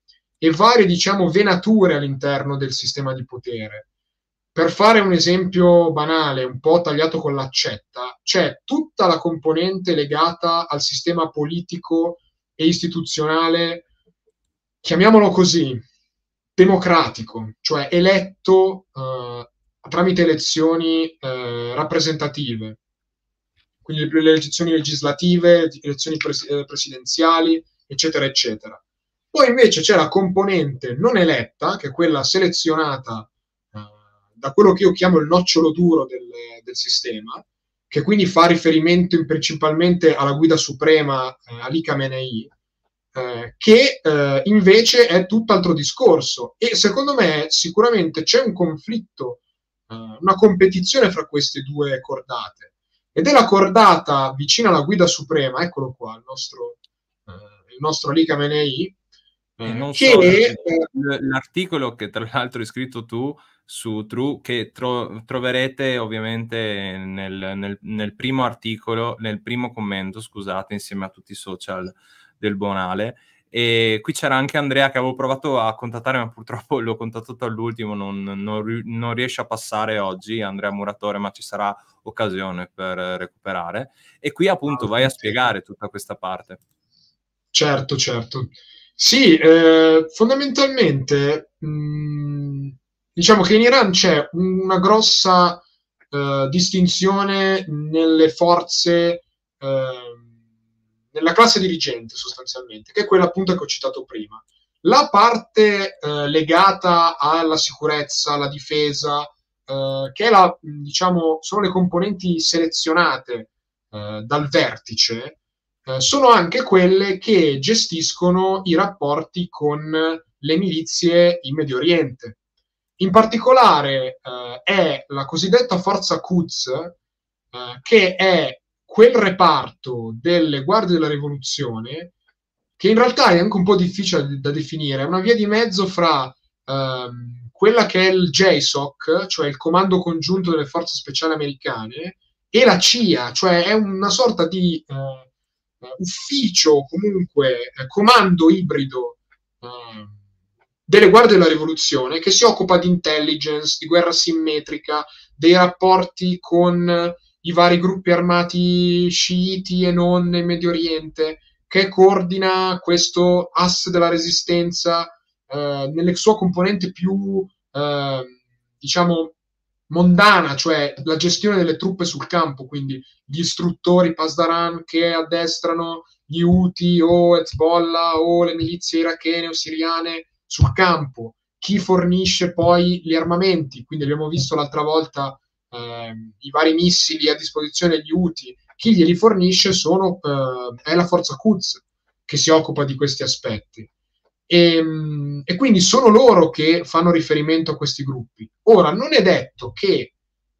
e varie, diciamo, venature all'interno del sistema di potere. Per fare un esempio banale, un po' tagliato con l'accetta, c'è tutta la componente legata al sistema politico e istituzionale chiamiamolo così, democratico, cioè eletto uh, tramite elezioni uh, rappresentative, quindi le elezioni legislative, elezioni pres- eh, presidenziali, eccetera, eccetera. Poi invece c'è la componente non eletta, che è quella selezionata uh, da quello che io chiamo il nocciolo duro del, del sistema, che quindi fa riferimento principalmente alla guida suprema eh, Ali Khamenei, eh, che eh, invece è tutt'altro discorso. E secondo me sicuramente c'è un conflitto, eh, una competizione fra queste due cordate. Ed è la cordata vicina alla guida suprema, eccolo qua, il nostro, eh, il nostro Ali Khamenei, eh, che, l'articolo che tra l'altro hai scritto tu su True, che tro- troverete ovviamente nel, nel, nel, primo articolo, nel primo commento, scusate, insieme a tutti i social del Bonale. E qui c'era anche Andrea che avevo provato a contattare, ma purtroppo (laughs) l'ho contattato all'ultimo, non, non, non, riesce a passare oggi, Andrea Muratore, ma ci sarà occasione per recuperare. E qui appunto vai a spiegare tutta questa parte. Certo, certo. Sì, eh, fondamentalmente mh, mm, diciamo che in Iran c'è una grossa eh, distinzione nelle forze eh, nella classe dirigente sostanzialmente, che è quella appunto che ho citato prima. La parte eh, legata alla sicurezza, alla difesa, eh, che la, diciamo, sono le componenti selezionate eh, dal vertice, eh, sono anche quelle che gestiscono i rapporti con le milizie in Medio Oriente. In particolare eh, è la cosiddetta forza Quds, eh, che è quel reparto delle guardie della rivoluzione, che in realtà è anche un po' difficile da definire, è una via di mezzo fra ehm, quella che è il JSOC, cioè il Comando Congiunto delle Forze Speciali Americane, e la CIA, cioè è una sorta di eh, ufficio, comunque eh, comando ibrido eh, delle guardie della rivoluzione che si occupa di intelligence, di guerra simmetrica, dei rapporti con i vari gruppi armati sciiti e non nel Medio Oriente, che coordina questo asse della resistenza eh, nelle sue componenti più, eh, diciamo, mondana, cioè la gestione delle truppe sul campo, quindi gli istruttori Pasdaran che addestrano gli Houthi o Hezbollah o le milizie irachene o siriane sul campo, chi fornisce poi gli armamenti, quindi abbiamo visto l'altra volta eh, i vari missili a disposizione degli Houthi, chi glieli fornisce sono, eh, è la forza Quds che si occupa di questi aspetti. E, ehm, e, quindi sono loro che fanno riferimento a questi gruppi. Ora, non è detto che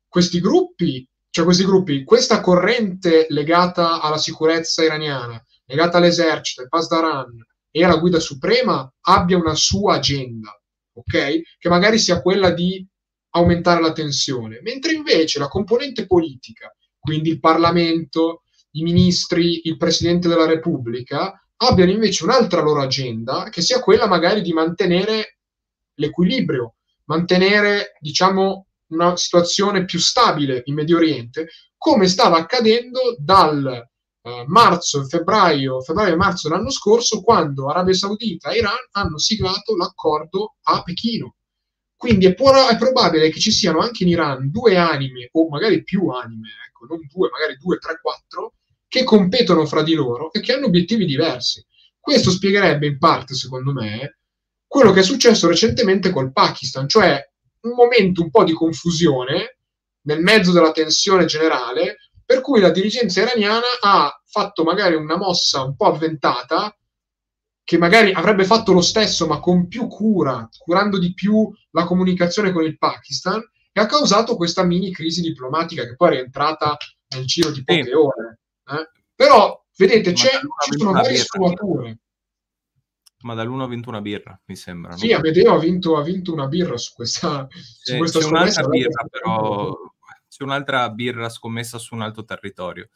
questi gruppi, cioè questi gruppi, questa corrente legata alla sicurezza iraniana, legata all'esercito, al Pasdaran e alla guida suprema, abbia una sua agenda, ok? Che magari sia quella di aumentare la tensione, mentre invece la componente politica, quindi il Parlamento, i ministri, il Presidente della Repubblica, abbiano invece un'altra loro agenda, che sia quella magari di mantenere l'equilibrio, mantenere, diciamo, una situazione più stabile in Medio Oriente, come stava accadendo dal eh, marzo, febbraio, febbraio e marzo dell'anno scorso, quando Arabia Saudita e Iran hanno siglato l'accordo a Pechino. Quindi è, pro- è, probabile che ci siano anche in Iran due anime, o magari più anime, ecco, non due, magari due, tre, quattro, che competono fra di loro e che hanno obiettivi diversi. Questo spiegherebbe in parte, secondo me, quello che è successo recentemente col Pakistan, cioè un momento un po' di confusione nel mezzo della tensione generale, per cui la dirigenza iraniana ha fatto magari una mossa un po' avventata, che magari avrebbe fatto lo stesso, ma con più cura, curando di più la comunicazione con il Pakistan, e ha causato questa mini crisi diplomatica che poi è rientrata nel giro di poche sì. ore. Però, vedete, ci sono varie sfumature. Ma dall'1 ha vinto una birra, mi sembra. Sì, Amedeo ha vinto, ha vinto una birra su questa, su questa c'è un'altra birra, però c'è un'altra birra scommessa su un altro territorio.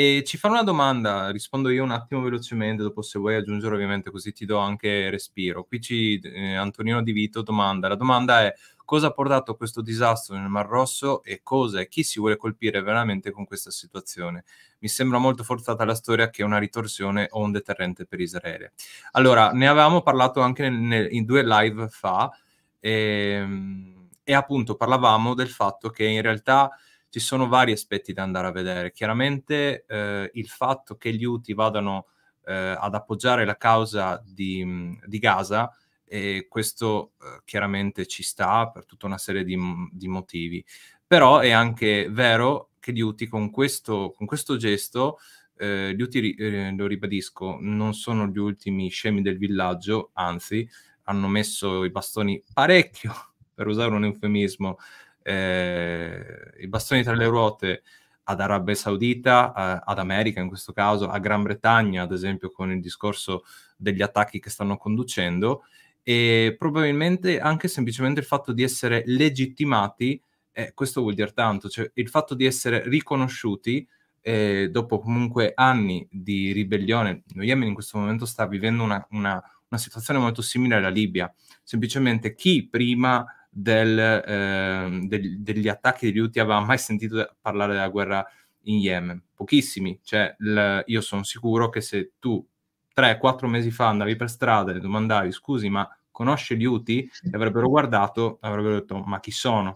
E ci fa una domanda, rispondo io un attimo velocemente, dopo se vuoi aggiungere ovviamente così ti do anche respiro. Qui ci, eh, Antonino Di Vito domanda, la domanda è cosa ha portato questo disastro nel Mar Rosso e cosa e chi si vuole colpire veramente con questa situazione. Mi sembra molto forzata la storia che è una ritorsione o un deterrente per Israele. Allora, ne avevamo parlato anche nel, nel, in due live fa e, ehm, e appunto parlavamo del fatto che in realtà ci sono vari aspetti da andare a vedere. Chiaramente eh, il fatto che gli UTI vadano eh, ad appoggiare la causa di, di Gaza e questo eh, chiaramente ci sta per tutta una serie di, di, motivi. Però è anche vero che gli UTI con questo, con questo gesto, eh, gli UTI, eh, lo ribadisco, non sono gli ultimi scemi del villaggio, anzi hanno messo i bastoni parecchio, (laughs) per usare un eufemismo, eh, i bastoni tra le ruote ad Arabia Saudita, a, ad America in questo caso, a Gran Bretagna, ad esempio, con il discorso degli attacchi che stanno conducendo, e probabilmente anche semplicemente il fatto di essere legittimati, eh, questo vuol dire tanto, cioè il fatto di essere riconosciuti eh, dopo comunque anni di ribellione, lo Yemen in questo momento sta vivendo una, una, una situazione molto simile alla Libia, semplicemente chi prima del, eh, del, degli attacchi degli Houthi aveva mai sentito parlare della guerra in Yemen, pochissimi, cioè l, io sono sicuro che se tu 3-4 mesi fa andavi per strada e domandavi scusi ma conosce gli UTI? E avrebbero guardato avrebbero detto ma chi sono?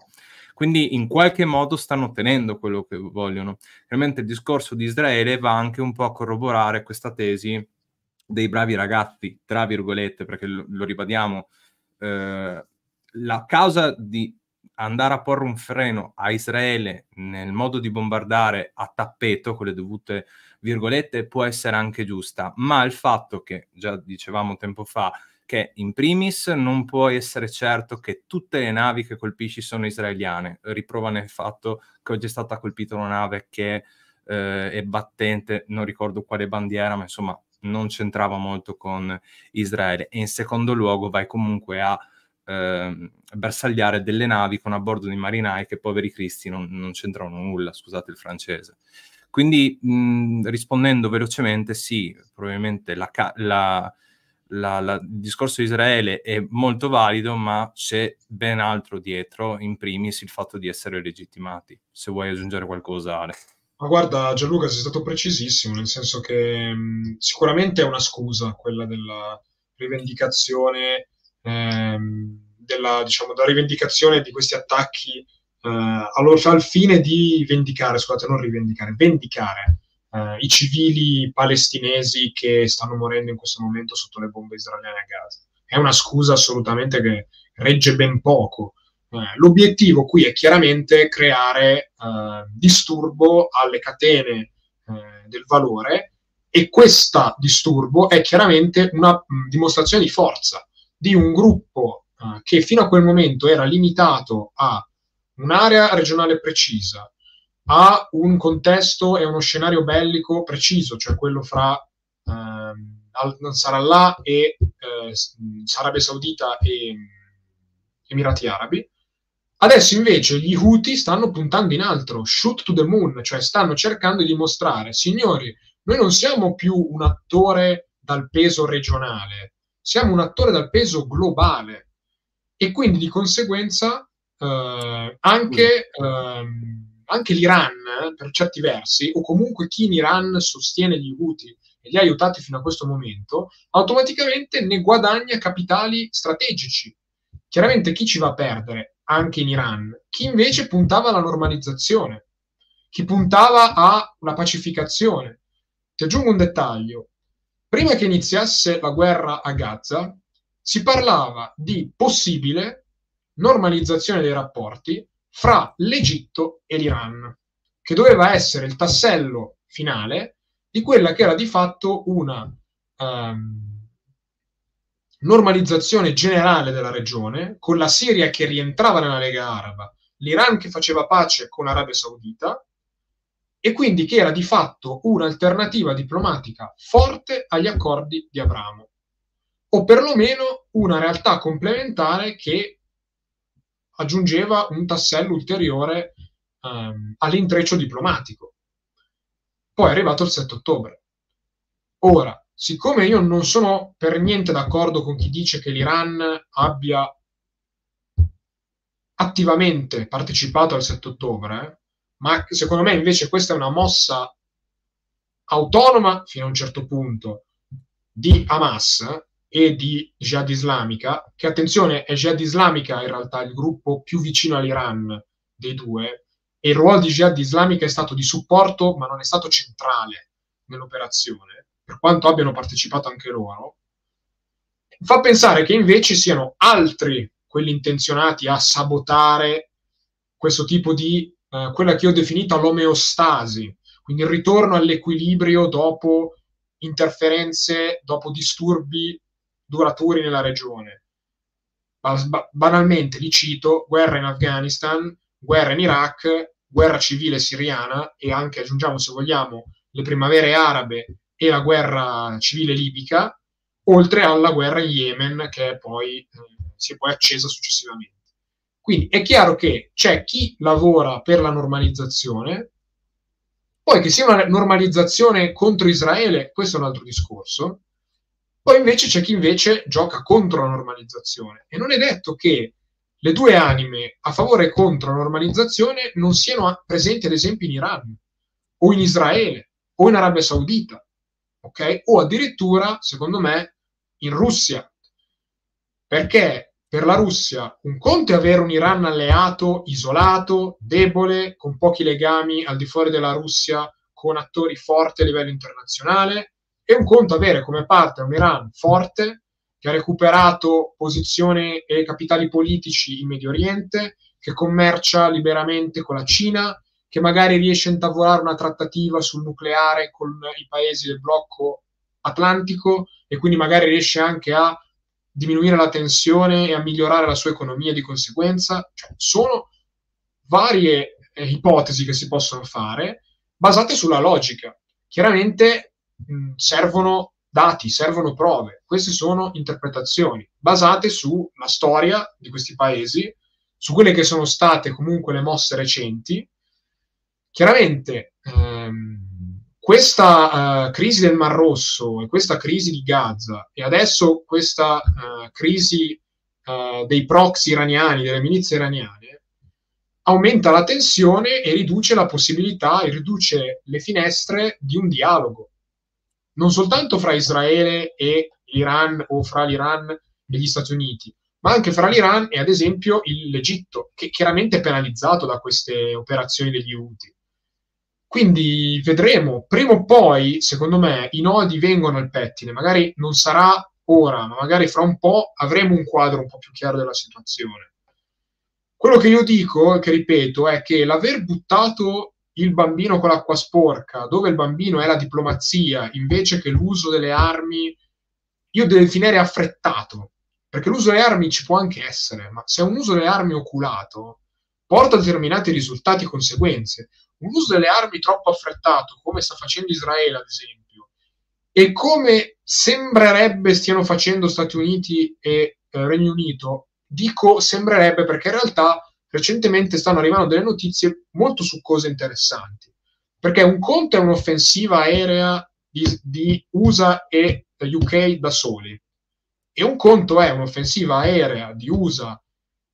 Quindi in qualche modo stanno ottenendo quello che vogliono. Chiaramente il discorso di Israele va anche un po' a corroborare questa tesi dei bravi ragazzi, tra virgolette, perché lo, lo ribadiamo, eh, la causa di andare a porre un freno a Israele nel modo di bombardare a tappeto, con le dovute virgolette, può essere anche giusta, ma il fatto che, già dicevamo tempo fa, che in primis non puoi essere certo che tutte le navi che colpisci sono israeliane, riprova nel fatto che oggi è stata colpita una nave che eh, è battente, non ricordo quale bandiera, ma insomma non c'entrava molto con Israele. E in secondo luogo vai comunque a eh, bersagliare delle navi con a bordo dei marinai che poveri cristi non, non c'entrano nulla, scusate il francese. Quindi mh, rispondendo velocemente, sì, probabilmente la, la, la, la, il discorso di Israele è molto valido, ma c'è ben altro dietro, in primis il fatto di essere legittimati. Se vuoi aggiungere qualcosa, Ale. Ma guarda, Gianluca, sei stato precisissimo, nel senso che mh, sicuramente è una scusa quella della rivendicazione ehm, della, diciamo, della rivendicazione di questi attacchi allora, al fine di vendicare, scusate, non rivendicare, vendicare uh, i civili palestinesi che stanno morendo in questo momento sotto le bombe israeliane a Gaza. È una scusa assolutamente che regge ben poco. Uh, l'obiettivo qui è chiaramente creare uh, disturbo alle catene del valore e questo disturbo è chiaramente una mh, dimostrazione di forza di un gruppo che fino a quel momento era limitato a un'area regionale precisa, ha un contesto e uno scenario bellico preciso, cioè quello fra ehm, Al-Nasrallah e eh, Arabia Saudita e Emirati Arabi. Adesso invece gli Houthi stanno puntando in altro, shoot to the moon, cioè stanno cercando di dimostrare, signori, noi non siamo più un attore dal peso regionale, siamo un attore dal peso globale e quindi di conseguenza eh, anche... Ehm, anche l'Iran, per certi versi, o comunque chi in Iran sostiene gli Houthi e li ha aiutati fino a questo momento, automaticamente ne guadagna capitali strategici. Chiaramente chi ci va a perdere? Anche in Iran. Chi invece puntava alla normalizzazione, chi puntava a una pacificazione. Ti aggiungo un dettaglio. Prima che iniziasse la guerra a Gaza, si parlava di possibile normalizzazione dei rapporti fra l'Egitto e l'Iran, che doveva essere il tassello finale di quella che era di fatto una um, normalizzazione generale della regione, con la Siria che rientrava nella Lega Araba, l'Iran che faceva pace con l'Arabia Saudita, e quindi che era di fatto un'alternativa diplomatica forte agli accordi di Abramo, o perlomeno una realtà complementare che aggiungeva un tassello ulteriore um, all'intreccio diplomatico. Poi è arrivato il 7 ottobre. Ora, siccome io non sono per niente d'accordo con chi dice che l'Iran abbia attivamente partecipato al 7 ottobre, ma secondo me invece questa è una mossa autonoma fino a un certo punto di Hamas, e di Jihad Islamica, che attenzione è Jihad Islamica in realtà il gruppo più vicino all'Iran dei due, e il ruolo di Jihad Islamica è stato di supporto, ma non è stato centrale nell'operazione, per quanto abbiano partecipato anche loro, fa pensare che invece siano altri quelli intenzionati a sabotare questo tipo di, eh, quella che ho definito l'omeostasi, quindi il ritorno all'equilibrio dopo interferenze, dopo disturbi duraturi nella regione. banalmente li cito, guerra in Afghanistan, guerra in Iraq, guerra civile siriana e anche, aggiungiamo se vogliamo, le primavere arabe e la guerra civile libica, oltre alla guerra in Yemen che poi, eh, si è poi accesa successivamente. Quindi è chiaro che c'è chi lavora per la normalizzazione, poi che sia una normalizzazione contro Israele, questo è un altro discorso, poi invece c'è chi invece gioca contro la normalizzazione e non è detto che le due anime a favore e contro la normalizzazione non siano presenti ad esempio in Iran o in Israele o in Arabia Saudita, ok? O addirittura, secondo me, in Russia. Perché per la Russia un conto è avere un Iran alleato, isolato, debole, con pochi legami al di fuori della Russia, con attori forti a livello internazionale, è un conto avere come parte un Iran forte, che ha recuperato posizioni e capitali politici in Medio Oriente, che commercia liberamente con la Cina, che magari riesce a intavolare una trattativa sul nucleare con i paesi del blocco atlantico e quindi magari riesce anche a diminuire la tensione e a migliorare la sua economia di conseguenza. Cioè, sono varie eh, ipotesi che si possono fare basate sulla logica. Chiaramente mh, servono dati, servono prove. Queste sono interpretazioni basate sulla storia di questi paesi, su quelle che sono state comunque le mosse recenti. Chiaramente ehm, questa uh, crisi del Mar Rosso e questa crisi di Gaza e adesso questa uh, crisi uh, dei proxy iraniani, delle milizie iraniane, aumenta la tensione e riduce la possibilità e riduce le finestre di un dialogo non soltanto fra Israele e l'Iran o fra l'Iran e gli Stati Uniti, ma anche fra l'Iran e ad esempio l'Egitto, che chiaramente è penalizzato da queste operazioni degli Houthi. Quindi vedremo, prima o poi, secondo me, i nodi vengono al pettine, magari non sarà ora, ma magari fra un po' avremo un quadro un po' più chiaro della situazione. Quello che io dico, che ripeto, è che l'aver buttato il bambino con l'acqua sporca, dove il bambino è la diplomazia, invece che l'uso delle armi, io definirei affrettato, perché l'uso delle armi ci può anche essere, ma se un uso delle armi oculato porta a determinati risultati e conseguenze, un uso delle armi troppo affrettato, come sta facendo Israele, ad esempio, e come sembrerebbe stiano facendo Stati Uniti e eh, Regno Unito, dico sembrerebbe perché in realtà recentemente stanno arrivando delle notizie molto su cose interessanti. Perché un conto è un'offensiva aerea di, di USA e UK da soli, e un conto è un'offensiva aerea di USA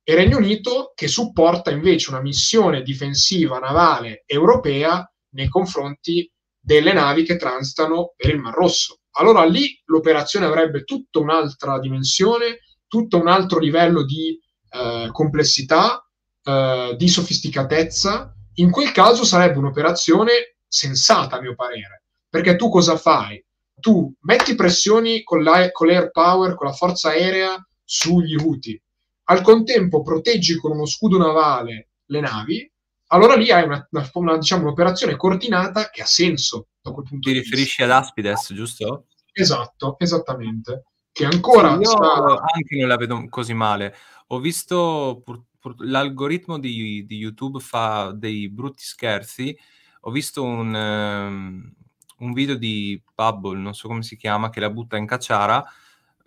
e Regno Unito che supporta invece una missione difensiva navale europea nei confronti delle navi che transitano per il Mar Rosso. Allora lì l'operazione avrebbe tutta un'altra dimensione, tutto un altro livello di eh, complessità, eh, di sofisticatezza. In quel caso sarebbe un'operazione sensata, a mio parere, perché tu cosa fai? Tu metti pressioni con, con l'air power, con la forza aerea sugli Houthi, al contempo proteggi con uno scudo navale le navi, allora lì hai una, una, una, diciamo, un'operazione coordinata che ha senso. Da quel punto Ti riferisci ad Aspides, giusto? Esatto, esattamente. Che ancora... Io sta... anche non la vedo così male. Ho visto pur, pur, l'algoritmo di, di, YouTube fa dei brutti scherzi. Ho visto un, um, un video di Bubble, non so come si chiama, che la butta in cacciara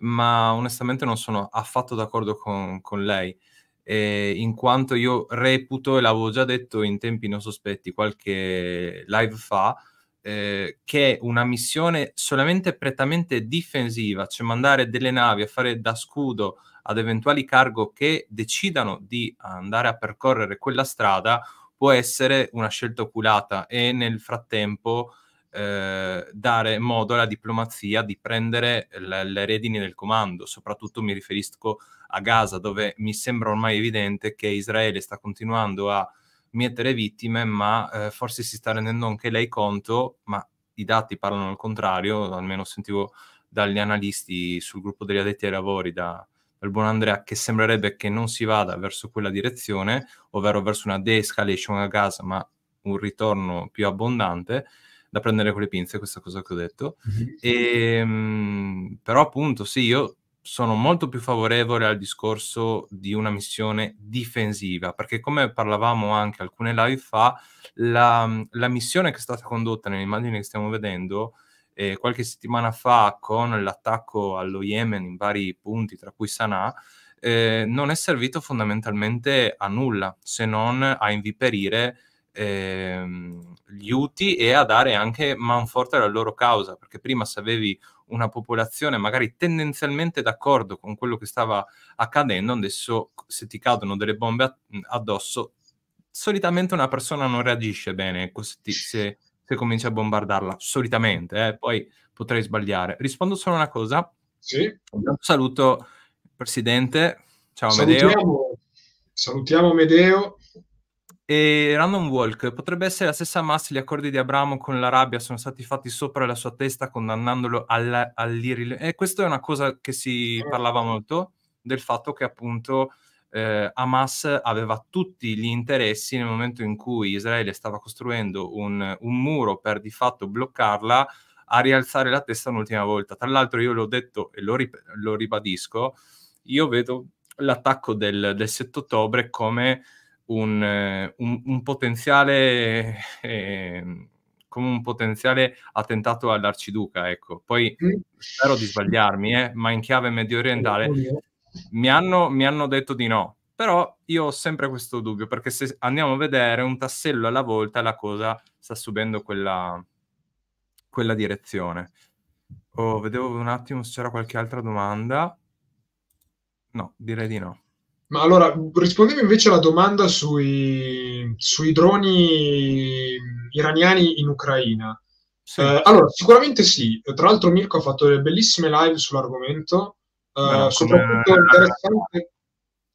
ma onestamente non sono affatto d'accordo con, con lei, eh, in quanto io reputo, e l'avevo già detto in tempi non sospetti qualche live fa, eh, che una missione solamente prettamente difensiva, cioè mandare delle navi a fare da scudo ad eventuali cargo che decidano di andare a percorrere quella strada, può essere una scelta oculata. E nel frattempo eh, dare modo alla diplomazia di prendere le, le redini del comando. Soprattutto mi riferisco a Gaza, dove mi sembra ormai evidente che Israele sta continuando a mietere vittime, ma eh, forse si sta rendendo anche lei conto, ma i dati parlano al contrario, almeno sentivo dagli analisti sul gruppo degli addetti ai lavori, da, dal buon Andrea, che sembrerebbe che non si vada verso quella direzione, ovvero verso una de-escalation a Gaza, ma un ritorno più abbondante da prendere con le pinze questa cosa che ho detto. Mm-hmm. E, mh, però appunto sì, io sono molto più favorevole al discorso di una missione difensiva, perché come parlavamo anche alcune live fa, la, la missione che è stata condotta nelle immagini che stiamo vedendo eh, qualche settimana fa con l'attacco allo Yemen in vari punti, tra cui Sana'a, eh, non è servito fondamentalmente a nulla, se non a inviperire ehm, gli UTI e a dare anche manforte alla loro causa, perché prima se avevi una popolazione magari tendenzialmente d'accordo con quello che stava accadendo, adesso se ti cadono delle bombe addosso, solitamente una persona non reagisce bene se, se, se comincia a bombardarla, solitamente, eh? poi potrei sbagliare. Rispondo solo una cosa. Sì. Saluto il Presidente. Ciao salutiamo, Medeo. Salutiamo Medeo. E Random Walk potrebbe essere la stessa massa gli accordi di Abramo con l'Arabia sono stati fatti sopra la sua testa condannandolo all'irrilevanza. E questa è una cosa che si parlava molto del fatto che appunto eh, Hamas aveva tutti gli interessi nel momento in cui Israele stava costruendo un, un muro per di fatto bloccarla a rialzare la testa un'ultima volta. Tra l'altro io l'ho detto e lo, rip- lo ribadisco, io vedo l'attacco del, del 7 ottobre come un, eh, un, un potenziale eh, come un potenziale attentato all'arciduca, ecco. Poi spero di sbagliarmi, eh, ma in chiave medio orientale mi hanno, mi hanno detto di no. Però io ho sempre questo dubbio, perché se andiamo a vedere un tassello alla volta, la cosa sta subendo quella, quella direzione. Oh, vedevo un attimo se c'era qualche altra domanda. No, direi di no. Ma allora, rispondevo invece alla domanda sui, sui droni iraniani in Ucraina. Sì. Eh, allora, sicuramente sì. Tra l'altro Mirko ha fatto delle bellissime live sull'argomento. Eh, soprattutto interessante,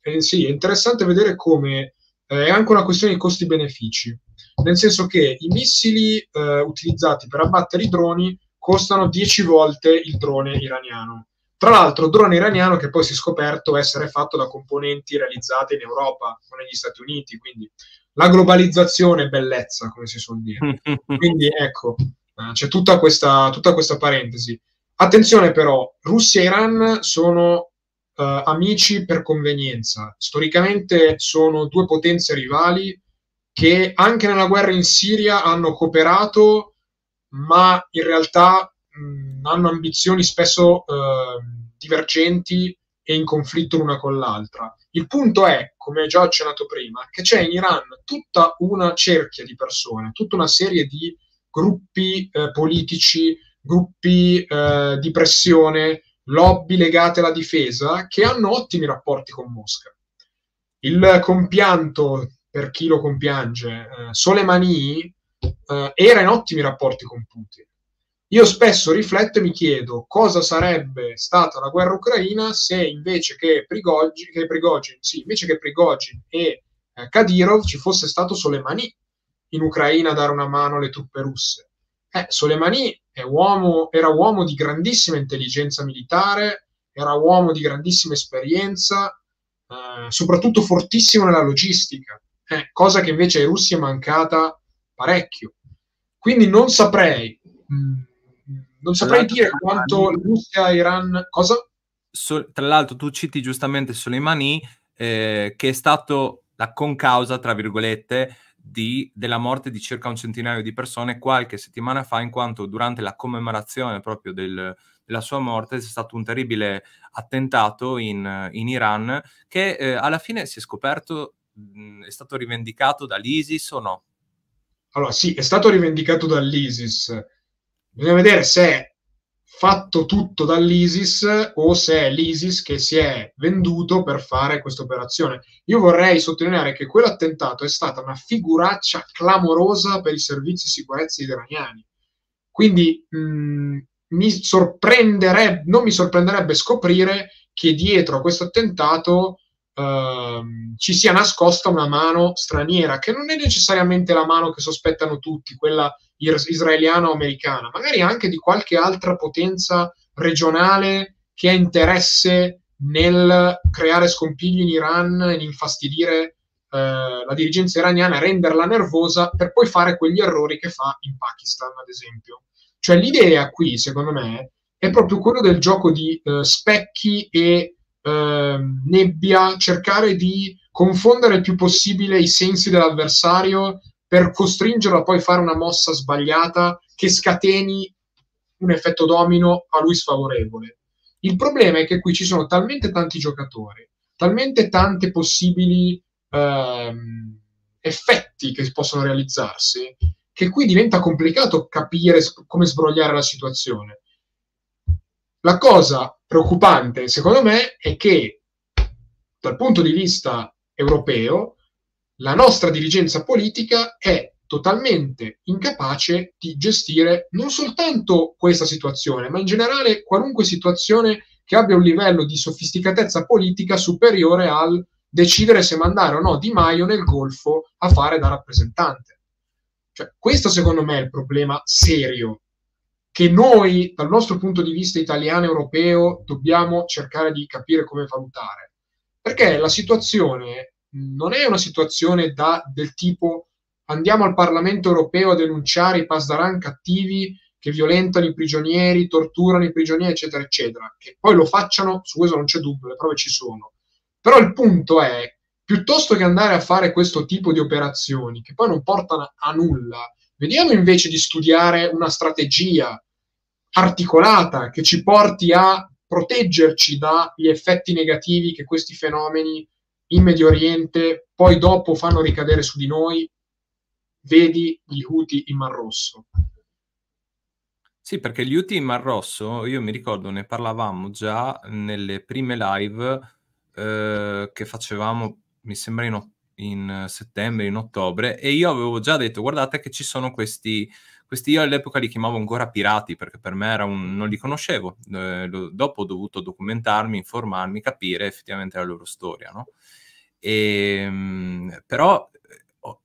eh, sì, è interessante vedere come eh, è anche una questione di costi-benefici, nel senso che i missili eh, utilizzati per abbattere i droni costano 10 volte il drone iraniano. Tra l'altro, drone iraniano che poi si è scoperto essere fatto da componenti realizzate in Europa o negli Stati Uniti, quindi la globalizzazione è bellezza, come si suol dire. (laughs) quindi ecco, eh, c'è tutta questa, tutta questa parentesi. Attenzione però, Russia e Iran sono Uh, amici per convenienza. Storicamente sono due potenze rivali che anche nella guerra in Siria hanno cooperato, ma in realtà mh, hanno ambizioni spesso uh, divergenti e in conflitto l'una con l'altra. Il punto è, come già accennato prima, che c'è in Iran tutta una cerchia di persone, tutta una serie di gruppi eh, politici, gruppi eh, di pressione, lobby legate alla difesa che hanno ottimi rapporti con Mosca. Il compianto, per chi lo compiange, eh, Soleimani eh, era in ottimi rapporti con Putin. Io spesso rifletto e mi chiedo cosa sarebbe stata la guerra ucraina se invece che Prigogine, che Prigogine, sì, invece che Prigogine e eh, Kadyrov ci fosse stato Soleimani in Ucraina a dare una mano alle truppe russe. Eh, Soleimani uomo, era uomo di grandissima intelligenza militare, era uomo di grandissima esperienza, eh, soprattutto fortissimo nella logistica, eh, cosa che invece ai russi è mancata parecchio. Quindi non saprei, mh, mm, non saprei dire quanto Russia e Iran... Cosa? So, tra l'altro tu citi giustamente Soleimani, eh, che è stato la concausa, tra virgolette, di, della morte di circa un centinaio di persone qualche settimana fa, in quanto durante la commemorazione proprio del, della sua morte c'è stato un terribile attentato in, in Iran che eh, alla fine si è scoperto, mh, è stato rivendicato dall'ISIS o no? Allora sì, è stato rivendicato dall'ISIS. Bisogna vedere se fatto tutto dall'ISIS o se è l'ISIS che si è venduto per fare questa operazione. Io vorrei sottolineare che quell'attentato è stata una figuraccia clamorosa per i servizi di sicurezza iraniani. Quindi mh, mm, mi sorprenderebbe, non mi sorprenderebbe scoprire che dietro a questo attentato uh, ci sia nascosta una mano straniera, che non è necessariamente la mano che sospettano tutti, quella israeliana o americana, magari anche di qualche altra potenza regionale che ha interesse nel creare scompiglio in Iran e infastidire eh, la dirigenza iraniana, renderla nervosa per poi fare quegli errori che fa in Pakistan, ad esempio. Cioè l'idea qui, secondo me, è proprio quello del gioco di eh, specchi e eh, nebbia, cercare di confondere il più possibile i sensi dell'avversario per costringerlo a poi fare una mossa sbagliata che scateni un effetto domino a lui sfavorevole. Il problema è che qui ci sono talmente tanti giocatori, talmente tante possibili ehm, effetti che possono realizzarsi, che qui diventa complicato capire come sbrogliare la situazione. La cosa preoccupante, secondo me, è che dal punto di vista europeo la nostra dirigenza politica è totalmente incapace di gestire non soltanto questa situazione, ma in generale qualunque situazione che abbia un livello di sofisticatezza politica superiore al decidere se mandare o no Di Maio nel Golfo a fare da rappresentante. Cioè, questo secondo me è il problema serio che noi, dal nostro punto di vista italiano e europeo, dobbiamo cercare di capire come valutare. Perché la situazione non è una situazione da, del tipo andiamo al Parlamento europeo a denunciare i pasdaran cattivi che violentano i prigionieri, torturano i prigionieri, eccetera, eccetera. Che poi lo facciano, su questo non c'è dubbio, le prove ci sono. Però il punto è, piuttosto che andare a fare questo tipo di operazioni, che poi non portano a nulla, vediamo invece di studiare una strategia articolata che ci porti a proteggerci dagli effetti negativi che questi fenomeni in Medio Oriente, poi dopo fanno ricadere su di noi, vedi gli Houthi in Mar Rosso. Sì, perché gli Houthi in Mar Rosso, io mi ricordo, ne parlavamo già nelle prime live eh, che facevamo, mi sembra in in settembre, in ottobre, e io avevo già detto, guardate che ci sono questi, questi io all'epoca li chiamavo ancora pirati, perché per me era un, non li conoscevo, eh, dopo ho dovuto documentarmi, informarmi, capire effettivamente la loro storia, no? E, ehm, però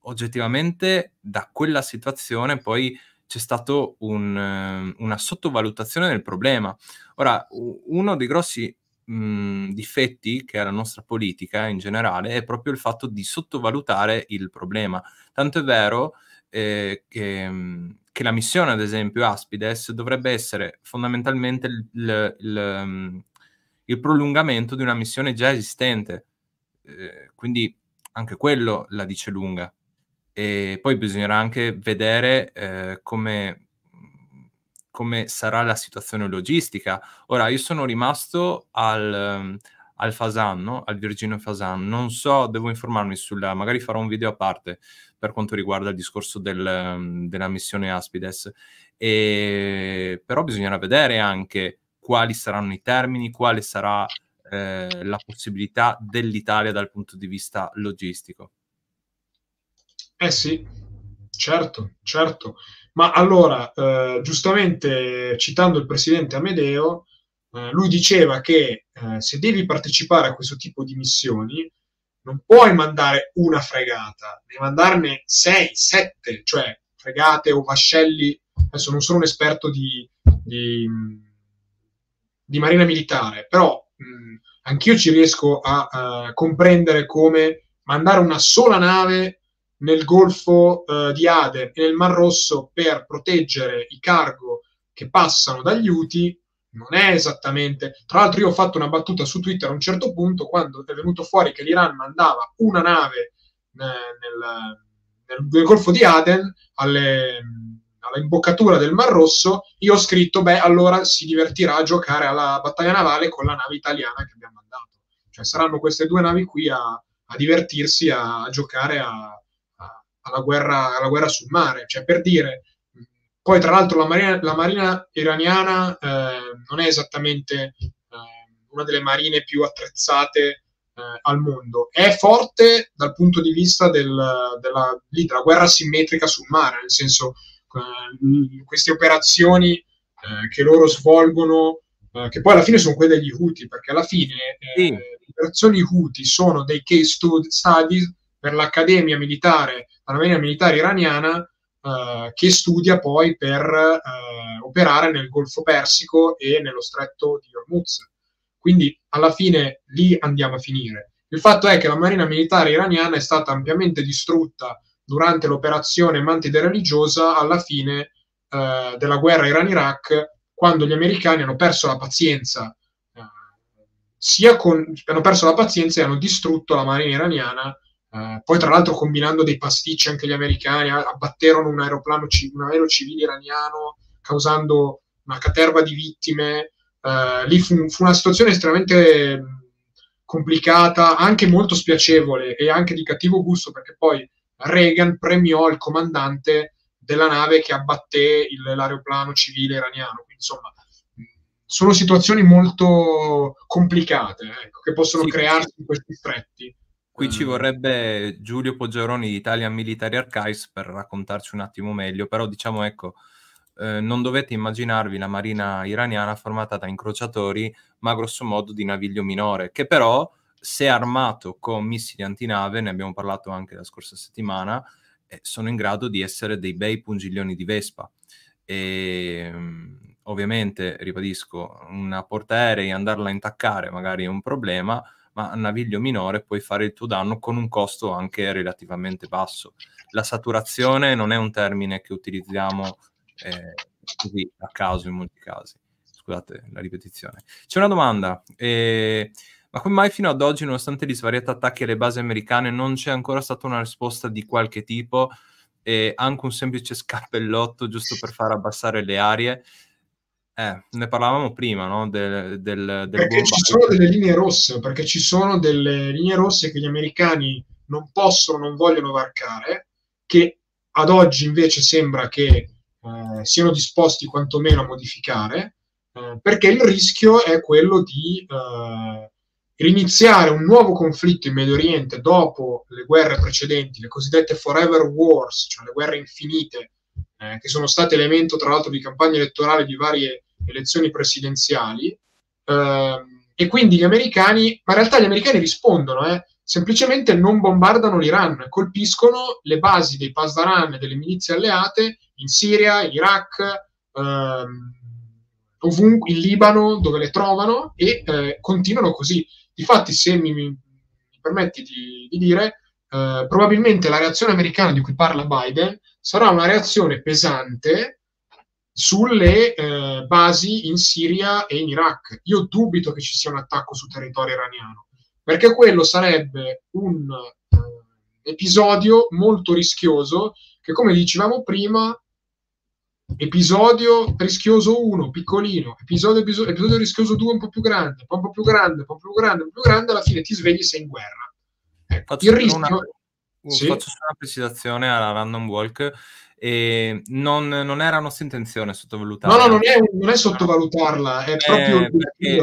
oggettivamente da quella situazione poi c'è stata un, una sottovalutazione del problema. Ora, uno dei grossi mh, difetti che ha la nostra politica in generale è proprio il fatto di sottovalutare il problema. Tanto è vero eh, che, che, la missione, ad esempio, Aspides dovrebbe essere fondamentalmente il, il, il, il prolungamento di una missione già esistente. Eh, quindi anche quello la dice lunga. E poi bisognerà anche vedere eh, come, come, sarà la situazione logistica. Ora, io sono rimasto al, al Fasan, no? al Virginio Fasan. Non so, devo informarmi sulla, magari farò un video a parte per quanto riguarda il discorso del, della missione Aspides. E, però bisognerà vedere anche quali saranno i termini, quale sarà eh, la possibilità dell'Italia dal punto di vista logistico. Eh sì, certo, certo. Ma allora, eh, giustamente citando il presidente Amedeo, eh, lui diceva che eh, se devi partecipare a questo tipo di missioni, non puoi mandare una fregata, devi mandarne sei, sette, cioè fregate o vascelli. Adesso non sono un esperto di, di, di marina militare, però mh, anch'io ci riesco a, a comprendere come mandare una sola nave nel Golfo eh, di Aden e nel Mar Rosso per proteggere i cargo che passano dagli Houthi non è esattamente. Tra l'altro, io ho fatto una battuta su Twitter a un certo punto quando è venuto fuori che l'Iran mandava una nave eh, nel, nel, nel, Golfo di Aden alle, alla imboccatura del Mar Rosso. Io ho scritto: Beh, allora si divertirà a giocare alla battaglia navale con la nave italiana che abbiamo mandato. Cioè, saranno queste due navi qui a, a divertirsi a, a giocare a, alla guerra, alla guerra sul mare, cioè per dire, poi tra l'altro la marina, la marina iraniana eh, non è esattamente eh, una delle marine più attrezzate eh, al mondo, è forte dal punto di vista del, della, della, guerra simmetrica sul mare, nel senso queste operazioni eh, che loro svolgono eh, che poi alla fine sono quelle degli Houthi, perché alla fine sì. le operazioni Houthi sono dei case studies per l'Accademia Militare, la Marina Militare Iraniana, eh, che studia poi per eh, operare nel Golfo Persico e nello stretto di Hormuz. Quindi alla fine lì andiamo a finire. Il fatto è che la Marina Militare iraniana è stata ampiamente distrutta durante l'operazione Mantide religiosa alla fine eh, della guerra Iran-Iraq, quando gli americani hanno perso la pazienza, eh, con, hanno perso la pazienza e hanno distrutto la marina iraniana Uh, poi, tra l'altro, combinando dei pasticci anche gli americani, abbatterono un, aeroplano, un aereo civile iraniano, causando una caterva di vittime. Uh, lì fu, fu, una situazione estremamente complicata, anche molto spiacevole e anche di cattivo gusto, perché poi Reagan premiò il comandante della nave che abbatté il, l'aeroplano civile iraniano. Quindi, insomma, sono situazioni molto complicate ecco, che possono sì, crearsi in questi stretti. Qui ci vorrebbe Giulio Poggioroni di Italian Military Archives per raccontarci un attimo meglio, però diciamo ecco, eh, non dovete immaginarvi la marina iraniana formata da incrociatori, ma grosso modo di naviglio minore, che però se armato con missili antinave, ne abbiamo parlato anche la scorsa settimana, eh, sono in grado di essere dei bei pungiglioni di Vespa. E ovviamente, ribadisco, una portaerei andarla a intaccare magari è un problema, ma a naviglio minore puoi fare il tuo danno con un costo anche relativamente basso. La saturazione non è un termine che utilizziamo eh, così a caso in molti casi. Scusate la ripetizione. C'è una domanda. Eh, ma come mai fino ad oggi, nonostante gli svariati attacchi alle basi americane, non c'è ancora stata una risposta di qualche tipo e anche un semplice (laughs) scappellotto giusto per far abbassare le arie? Eh, ne parlavamo prima, no? Del, del, del perché ci sono delle linee rosse, perché ci sono delle linee rosse che gli americani non possono, non vogliono varcare, che ad oggi invece sembra che eh, siano disposti quantomeno a modificare, eh, perché il rischio è quello di, eh, riniziare un nuovo conflitto in Medio Oriente dopo le guerre precedenti, le cosiddette Forever Wars, cioè le guerre infinite, eh, che sono state elemento tra l'altro di campagna elettorale di varie elezioni presidenziali. Eh, e quindi gli americani, ma in realtà gli americani rispondono, eh, semplicemente non bombardano l'Iran, colpiscono le basi dei Pasdaran e delle milizie alleate in Siria, Iraq, ehm, ovunque, in Libano, dove le trovano, e eh, continuano così. Infatti, se mi, mi permetti di, di dire, eh, probabilmente la reazione americana di cui parla Biden sarà una reazione pesante sulle eh, basi in Siria e in Iraq. Io dubito che ci sia un attacco sul territorio iraniano, perché quello sarebbe un eh, episodio molto rischioso che, come dicevamo prima, episodio rischioso 1, piccolino, episodio, episodio, episodio rischioso 2 un po' più grande, un po' più grande, un po' più grande, un po' più grande, alla fine ti svegli e sei in guerra. Ecco, il rischio... Una, sì? Faccio solo una precisazione alla random walk. E non, non era nostra intenzione sottovalutarla. No, no, non è, non è sottovalutarla, è proprio eh,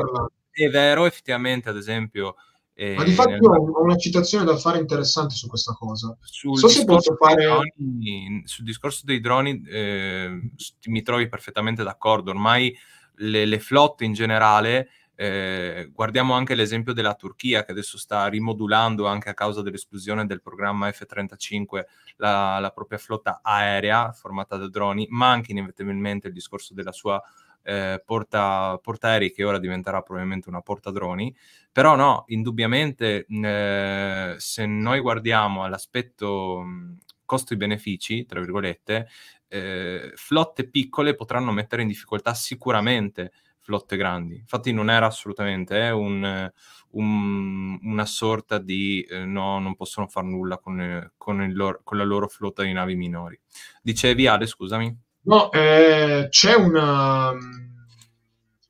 È vero, effettivamente, ad esempio, eh, Ma di fatto nel... ho una citazione da fare interessante su questa cosa. Sul so posso fare... Droni, sul discorso dei droni eh, mi trovi perfettamente d'accordo. Ormai le, le flotte in generale, eh, guardiamo anche l'esempio della Turchia che adesso sta rimodulando anche a causa dell'esplosione del programma F-35 la, la propria flotta aerea formata da droni, ma anche inevitabilmente il discorso della sua eh, porta, portaerei che ora diventerà probabilmente una porta droni, però no, indubbiamente eh, se noi guardiamo all'aspetto mh, costi-benefici, tra virgolette, eh, flotte piccole potranno mettere in difficoltà sicuramente flotte grandi. Infatti non era assolutamente eh, un, un, una sorta di eh, no, non possono fare nulla con, con, loro, con, la loro flotta di navi minori. Dicevi Ale, scusami? No, eh, c'è una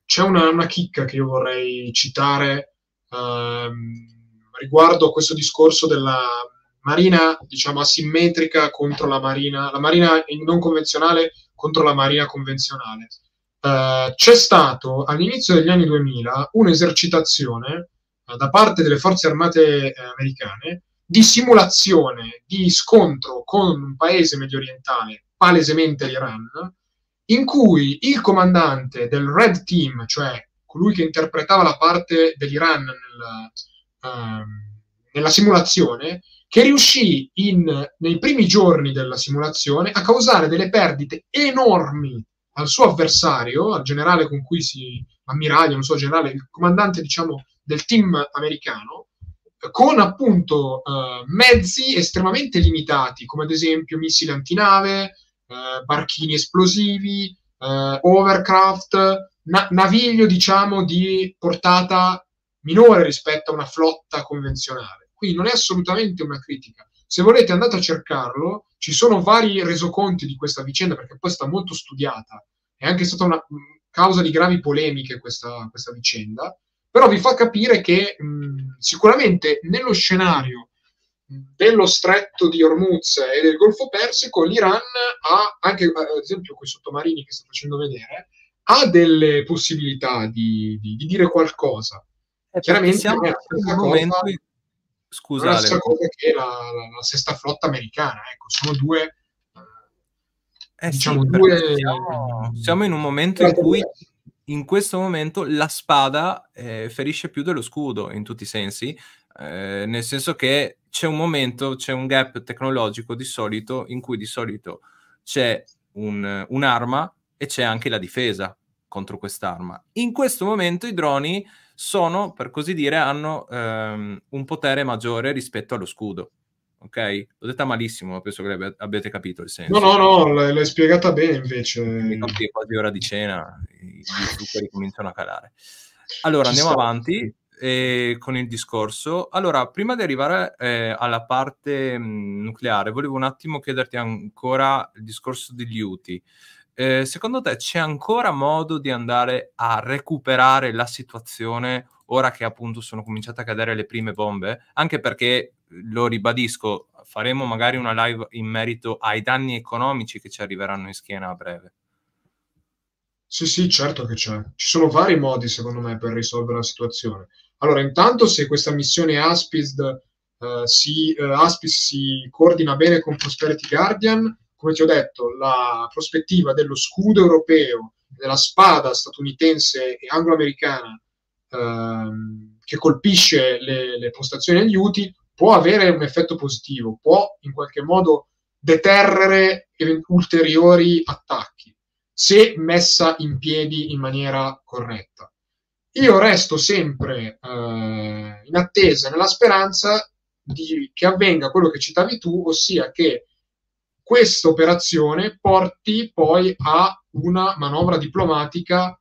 c'è una, una, chicca che io vorrei citare ehm, riguardo a questo discorso della marina, diciamo, asimmetrica contro la marina, la marina non convenzionale contro la marina convenzionale. Eh, c'è stato all'inizio degli anni 2000 un'esercitazione eh, da parte delle forze armate eh, americane di simulazione di scontro con un paese medio orientale palesemente l'Iran, in cui il comandante del Red Team, cioè colui che interpretava la parte dell'Iran nel, uh, nella simulazione, che riuscì in, nei primi giorni della simulazione a causare delle perdite enormi al suo avversario, al generale con cui si ammiraglio, non so, generale, il comandante, diciamo, del team americano, con appunto uh, mezzi estremamente limitati, come ad esempio missili antinave, eh, barchini esplosivi, eh, overcraft, na- naviglio diciamo di portata minore rispetto a una flotta convenzionale. Quindi non è assolutamente una critica. Se volete andate a cercarlo, ci sono vari resoconti di questa vicenda perché poi sta molto studiata. È anche stata una causa di gravi polemiche questa, questa vicenda, però vi fa capire che mh, sicuramente nello scenario dello stretto di Hormuz e del Golfo Persico, l'Iran ha anche, ad esempio, quei sottomarini che sto facendo vedere, ha delle possibilità di, di, di dire qualcosa. Eh, Chiaramente siamo è la momento... cosa, Scusate. la stessa cosa che la, la, la, sesta flotta americana. Ecco, sono due... Eh, diciamo, sì, due... Siamo, siamo, in un momento in cui in questo momento la spada eh, ferisce più dello scudo in tutti i sensi, eh, nel senso che c'è un momento, c'è un gap tecnologico di solito in cui di solito c'è un, un'arma e c'è anche la difesa contro quest'arma. In questo momento i droni sono, per così dire, hanno ehm, un potere maggiore rispetto allo scudo. Ok? L'ho detta malissimo, ma penso che abbiate capito il senso. No, no, no, l'hai spiegata bene invece. Mi è quasi ora di cena, i zuccheri (laughs) cominciano a calare. Allora, Ci andiamo sta. avanti eh, con il discorso. Allora, prima di arrivare eh, alla parte mh, mm, nucleare, volevo un attimo chiederti ancora il discorso degli UTI. Eh, secondo te c'è ancora modo di andare a recuperare la situazione ora che appunto sono cominciate a cadere le prime bombe? Anche perché, lo ribadisco, faremo magari una live in merito ai danni economici che ci arriveranno in schiena a breve. Sì, sì, certo che c'è. Ci sono vari modi, secondo me, per risolvere la situazione. Allora, intanto se questa missione ASPIS, uh, si, uh, ASPIS si coordina bene con Prosperity Guardian, come ti ho detto, la prospettiva dello scudo europeo, della spada statunitense e anglo-americana uh, che colpisce le, le postazioni agli UTI può avere un effetto positivo, può in qualche modo deterrere ulteriori attacchi se messa in piedi in maniera corretta. Io resto sempre eh, in attesa, nella speranza di, che avvenga quello che citavi tu, ossia che questa operazione porti poi a una manovra diplomatica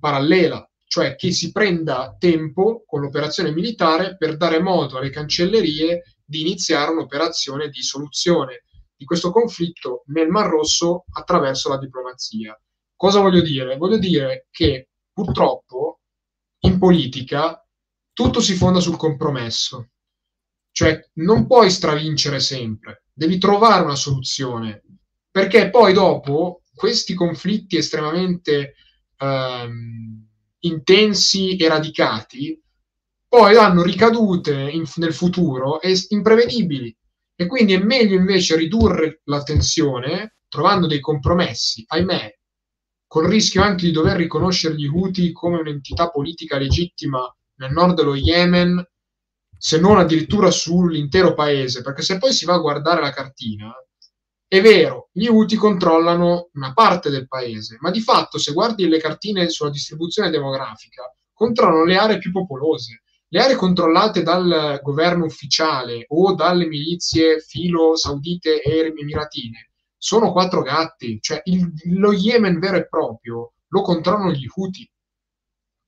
parallela, cioè che si prenda tempo con l'operazione militare per dare modo alle cancellerie di iniziare un'operazione di soluzione di questo conflitto nel Mar Rosso attraverso la diplomazia. Cosa voglio dire? Voglio dire che purtroppo in politica tutto si fonda sul compromesso, cioè non puoi stravincere sempre, devi trovare una soluzione, perché poi dopo questi conflitti estremamente ehm, intensi e radicati poi hanno ricadute in, nel futuro imprevedibili. E quindi è meglio invece ridurre la tensione trovando dei compromessi, ahimè, col rischio anche di dover riconoscere gli Houthi come un'entità politica legittima nel nord dello Yemen, se non addirittura sull'intero paese, perché se poi si va a guardare la cartina, è vero, gli Houthi controllano una parte del paese, ma di fatto se guardi le cartine sulla distribuzione demografica, controllano le aree più popolose. Le aree controllate dal governo ufficiale o dalle milizie filo saudite e emiratine sono quattro gatti, cioè il, lo Yemen vero e proprio lo controllano gli Houthi.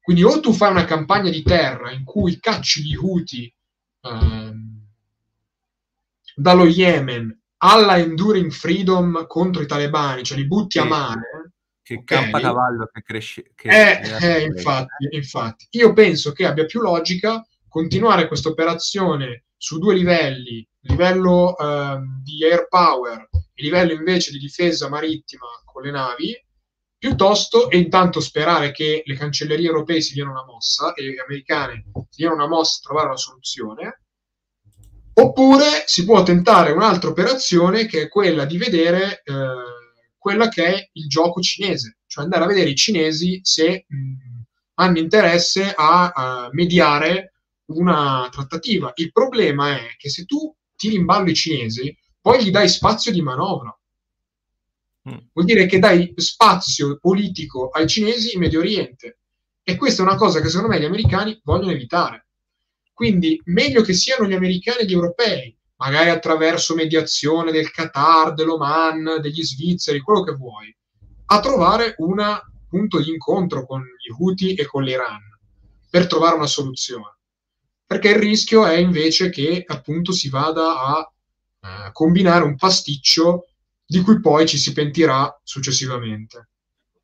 Quindi o tu fai una campagna di terra in cui cacci gli Houthi ehm, dallo Yemen alla Enduring Freedom contro i talebani, cioè li butti sì. a mare. Che okay. campacavallo che cresce. Che eh, eh, infatti, infatti, io penso che abbia più logica continuare questa operazione su due livelli, livello eh, di air power e livello invece di difesa marittima con le navi, piuttosto e intanto sperare che le cancellerie europee si diano una mossa e le americane si diano una mossa a trovare una soluzione, oppure si può tentare un'altra operazione che è quella di vedere eh, quella che è il gioco cinese, cioè andare a vedere i cinesi se mh, hanno interesse a, a mediare una trattativa. Il problema è che se tu tiri in ballo i cinesi, poi gli dai spazio di manovra. Mm. Vuol dire che dai spazio politico ai cinesi in Medio Oriente. E questa è una cosa che secondo me gli americani vogliono evitare. Quindi meglio che siano gli americani e gli europei, magari attraverso mediazione del Qatar, dell'Oman, degli svizzeri, quello che vuoi, a trovare un punto di incontro con gli Houthi e con l'Iran per trovare una soluzione perché il rischio è invece che appunto si vada a eh, combinare un pasticcio di cui poi ci si pentirà successivamente.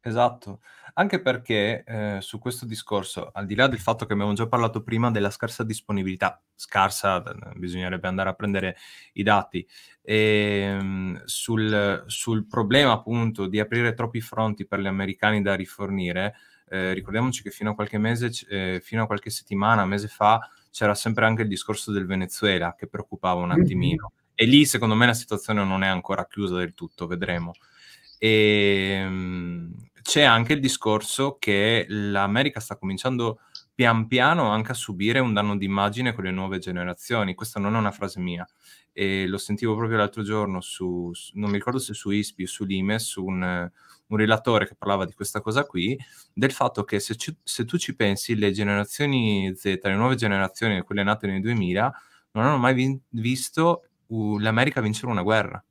Esatto, anche perché eh, su questo discorso, al di là del fatto che abbiamo già parlato prima della scarsa disponibilità, scarsa, bisognerebbe andare a prendere i dati, e, ehm, sul, sul problema appunto di aprire troppi fronti per gli americani da rifornire, eh, ricordiamoci che fino a qualche mese, eh, fino a qualche settimana, mese fa, c'era sempre anche il discorso del Venezuela che preoccupava un attimino. E lì secondo me la situazione non è ancora chiusa del tutto, vedremo. E ehm, c'è anche il discorso che l'America sta cominciando pian piano anche a subire un danno d'immagine con le nuove generazioni. Questa non è una frase mia, e lo sentivo proprio l'altro giorno su, non mi ricordo se su ISPI o su Lime, su un, un relatore che parlava di questa cosa qui, del fatto che se, ci, se, tu ci pensi, le generazioni Z, le nuove generazioni, quelle nate nel 2000, non hanno mai vi- visto uh, l'America vincere una guerra.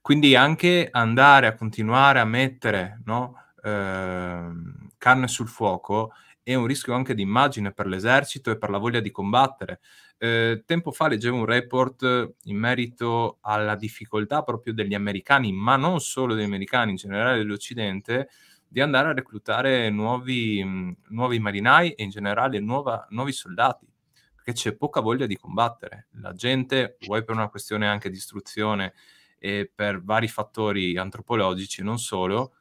Quindi anche andare a continuare a mettere no, eh, carne sul fuoco è un rischio anche di immagine per l'esercito e per la voglia di combattere. Eh, tempo fa leggevo un report in merito alla difficoltà proprio degli americani, ma non solo degli americani, in generale dell'Occidente, di andare a reclutare nuovi, mh, nuovi marinai e in generale nuova, nuovi soldati, perché c'è poca voglia di combattere. La gente, vuoi per una questione anche di istruzione e per vari fattori antropologici, non solo,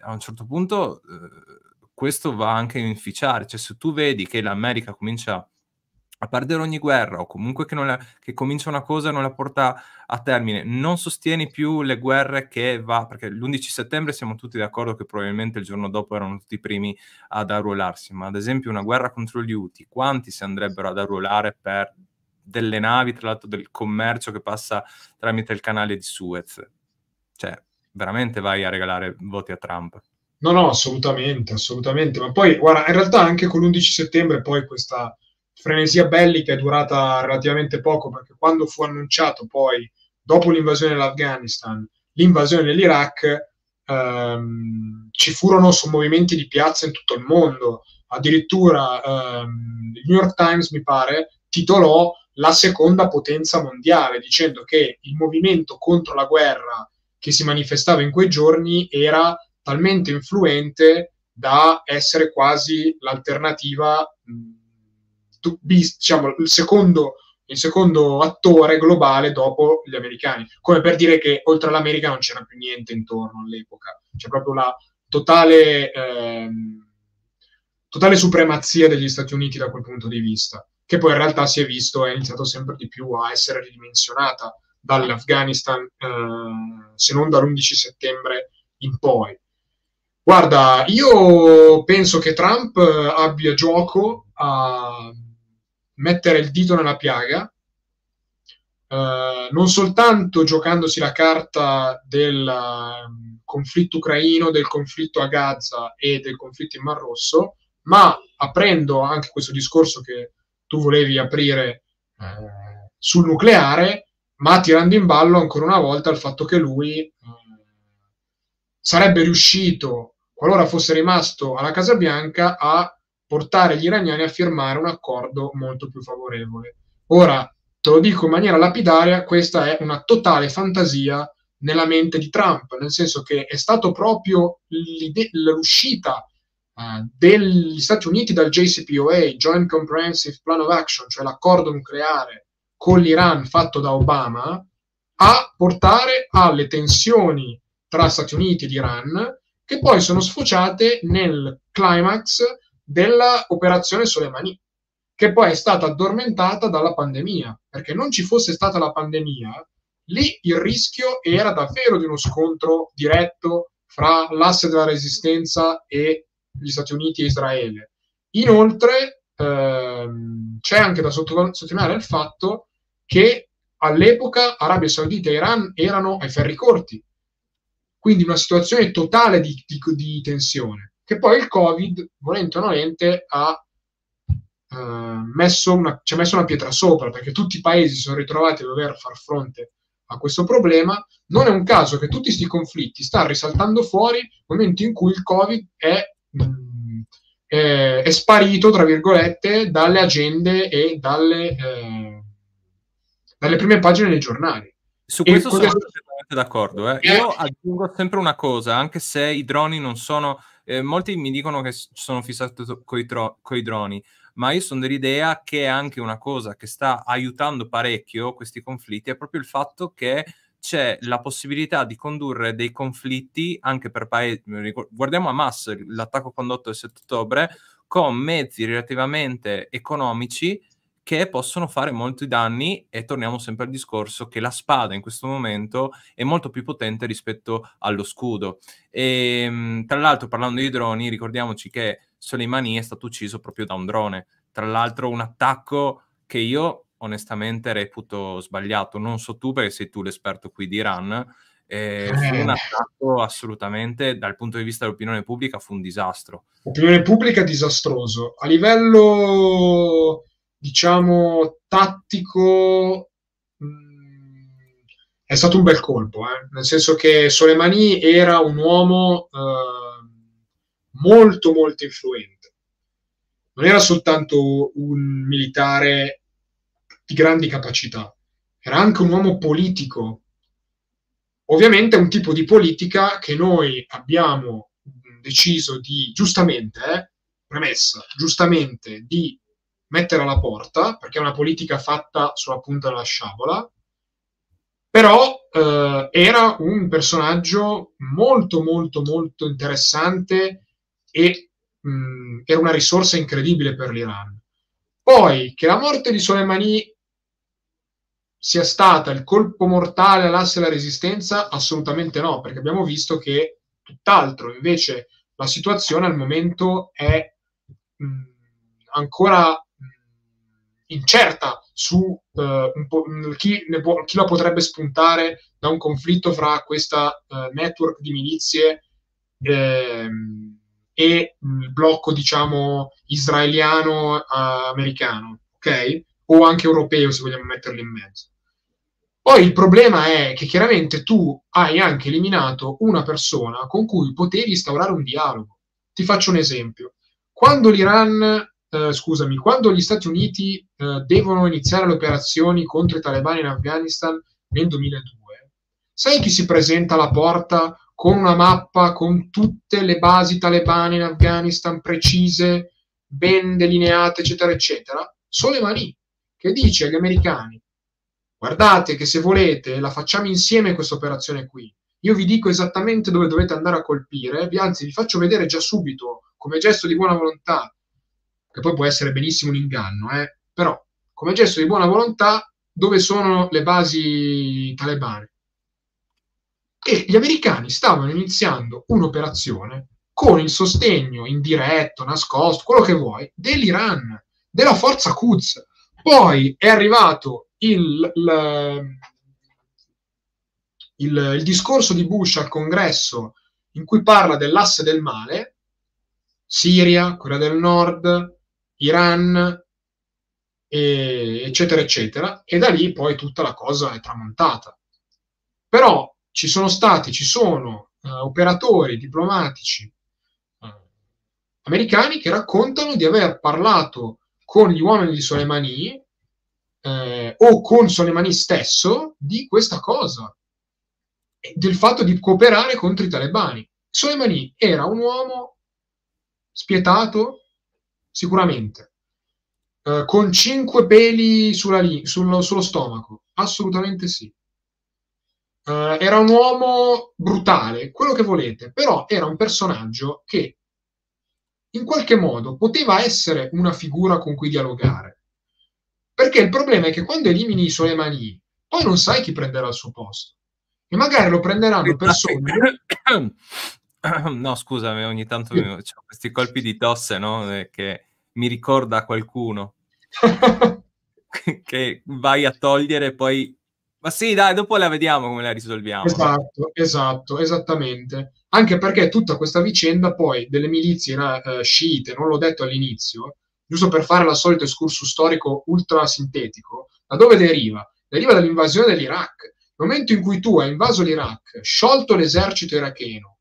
a un certo punto... Eh, questo va anche a inficiare, cioè se tu vedi che l'America comincia a perdere ogni guerra o comunque che, la, che, comincia una cosa e non la porta a termine, non sostieni più le guerre che va, perché l'11 settembre siamo tutti d'accordo che probabilmente il giorno dopo erano tutti i primi ad arruolarsi, ma ad esempio una guerra contro gli UTI, quanti si andrebbero ad arruolare per delle navi, tra l'altro del commercio che passa tramite il canale di Suez? Cioè, veramente vai a regalare voti a Trump. No, no, assolutamente, assolutamente. Ma poi, guarda, in realtà anche con l'11 settembre poi questa frenesia bellica è durata relativamente poco, perché quando fu annunciato poi, dopo l'invasione dell'Afghanistan, l'invasione dell'Iraq, ehm, ci furono sommovimenti di piazza in tutto il mondo. Addirittura ehm, il New York Times, mi pare, titolò la seconda potenza mondiale, dicendo che il movimento contro la guerra che si manifestava in quei giorni era talmente influente da essere quasi l'alternativa diciamo, il secondo, il secondo attore globale dopo gli americani. Come per dire che oltre all'America non c'era più niente intorno all'epoca. C'è proprio la totale, ehm, totale supremazia degli Stati Uniti da quel punto di vista, che poi in realtà si è visto è iniziato sempre di più a essere ridimensionata dall'Afghanistan, eh, se non dall'11 settembre in poi. Guarda, io penso che Trump abbia gioco a mettere il dito nella piaga, eh, non soltanto giocandosi la carta del um, conflitto ucraino, del conflitto a Gaza e del conflitto in Mar Rosso, ma aprendo anche questo discorso che tu volevi aprire eh, sul nucleare, ma tirando in ballo ancora una volta il fatto che lui eh, sarebbe riuscito, qualora fosse rimasto alla Casa Bianca, a portare gli iraniani a firmare un accordo molto più favorevole. Ora, te lo dico in maniera lapidaria, questa è una totale fantasia nella mente di Trump, nel senso che è stato proprio l'uscita uh, degli Stati Uniti dal JCPOA, Joint Comprehensive Plan of Action, cioè l'accordo nucleare con l'Iran fatto da Obama, a portare alle tensioni tra Stati Uniti ed Iran, che poi sono sfociate nel climax dell'operazione Soleimani, che poi è stata addormentata dalla pandemia, perché non ci fosse stata la pandemia, lì il rischio era davvero di uno scontro diretto fra l'asse della resistenza e gli Stati Uniti e Israele. Inoltre ehm, c'è anche da sottolineare il fatto che all'epoca Arabia Saudita e Iran erano ai ferri corti, quindi una situazione totale di, di, di tensione che poi il Covid, volente o nolente, ha eh, messo una, ci ha messo una pietra sopra, perché tutti i paesi si sono ritrovati a dover far fronte a questo problema. Non è un caso che tutti questi conflitti stanno risaltando fuori nel momento in cui il Covid è, mm, è, è sparito, tra virgolette, dalle agende e dalle, eh, dalle prime pagine dei giornali. Su questo sono perfettamente d'accordo. Eh. Io aggiungo sempre una cosa, anche se i droni non sono eh, molti mi dicono che sono fissato con i droni, ma io sono dell'idea che anche una cosa che sta aiutando parecchio questi conflitti è proprio il fatto che c'è la possibilità di condurre dei conflitti anche per paesi. Guardiamo Hamas, l'attacco condotto il 7 ottobre, con mezzi relativamente economici che possono fare molti danni e torniamo sempre al discorso che la spada in questo momento è molto più potente rispetto allo scudo. E, ehm, tra l'altro parlando di droni ricordiamoci che Soleimani è stato ucciso proprio da un drone, tra l'altro un attacco che io onestamente reputo sbagliato, non so tu perché sei tu l'esperto qui di Iran, eh, fu un eh. attacco assolutamente dal punto di vista dell'opinione pubblica fu un disastro. Opinione pubblica disastroso. A livello diciamo, tattico mh, mm, è stato un bel colpo, eh? nel senso che Soleimani era un uomo eh, molto molto influente. Non era soltanto un militare di grandi capacità, era anche un uomo politico. Ovviamente è un tipo di politica che noi abbiamo deciso di, giustamente, eh, premessa, giustamente, di mettere alla porta, perché è una politica fatta sulla punta della sciabola, però eh, era un personaggio molto molto molto interessante e mh, era una risorsa incredibile per l'Iran. Poi che la morte di Soleimani sia stata il colpo mortale all'asse della resistenza, assolutamente no, perché abbiamo visto che tutt'altro, invece la situazione al momento è mh, ancora mh, incerta su uh, chi, può, chi, la potrebbe spuntare da un conflitto fra questa uh, network di milizie eh, e il blocco, diciamo, israeliano-americano, ok? O anche europeo, se vogliamo metterlo in mezzo. Poi il problema è che chiaramente tu hai anche eliminato una persona con cui potevi instaurare un dialogo. Ti faccio un esempio. Quando l'Iran, eh, scusami, quando gli Stati Uniti eh, devono iniziare le operazioni contro i talebani in Afghanistan nel 2002, sai chi si presenta alla porta con una mappa con tutte le basi talebane in Afghanistan precise, ben delineate, eccetera, eccetera? Soleimani, che dice agli americani guardate che se volete la facciamo insieme questa operazione qui. Io vi dico esattamente dove dovete andare a colpire, anzi vi faccio vedere già subito, come gesto di buona volontà, che poi può essere benissimo un inganno, eh? però come gesto di buona volontà, dove sono le basi talebane. E gli americani stavano iniziando un'operazione con il sostegno indiretto, nascosto, quello che vuoi, dell'Iran, della forza Quds. Poi è arrivato il, il, il, il discorso di Bush al congresso in cui parla dell'asse del male, Siria, Corea del Nord, Iran, e, eccetera, eccetera, e da lì poi tutta la cosa è tramontata. Però ci sono stati, ci sono uh, operatori diplomatici uh, americani che raccontano di aver parlato con gli uomini di Soleimani eh, o con Soleimani stesso di questa cosa, del fatto di cooperare contro i talebani. Soleimani era un uomo spietato, sicuramente, eh, con cinque peli li- sullo, sullo stomaco, assolutamente sì. Uh, era un uomo brutale, quello che volete, però era un personaggio che in qualche modo poteva essere una figura con cui dialogare. Perché il problema è che quando elimini i suoi mani, poi non sai chi prenderà il suo posto. E magari lo prenderanno persone. (clears throat) (coughs) No, scusami, ogni tanto sì. ho questi colpi di tosse, no? Eh, che mi ricorda qualcuno (laughs) che vai a togliere e poi. Ma sì, dai, dopo la vediamo come la risolviamo. Esatto, esatto, esattamente. Anche perché tutta questa vicenda poi delle milizie uh, sciite, non l'ho detto all'inizio, giusto per fare la solito escurso storico ultra sintetico, da dove deriva? Deriva dall'invasione dell'Iraq. Nel momento in cui tu hai invaso l'Iraq, sciolto l'esercito iracheno,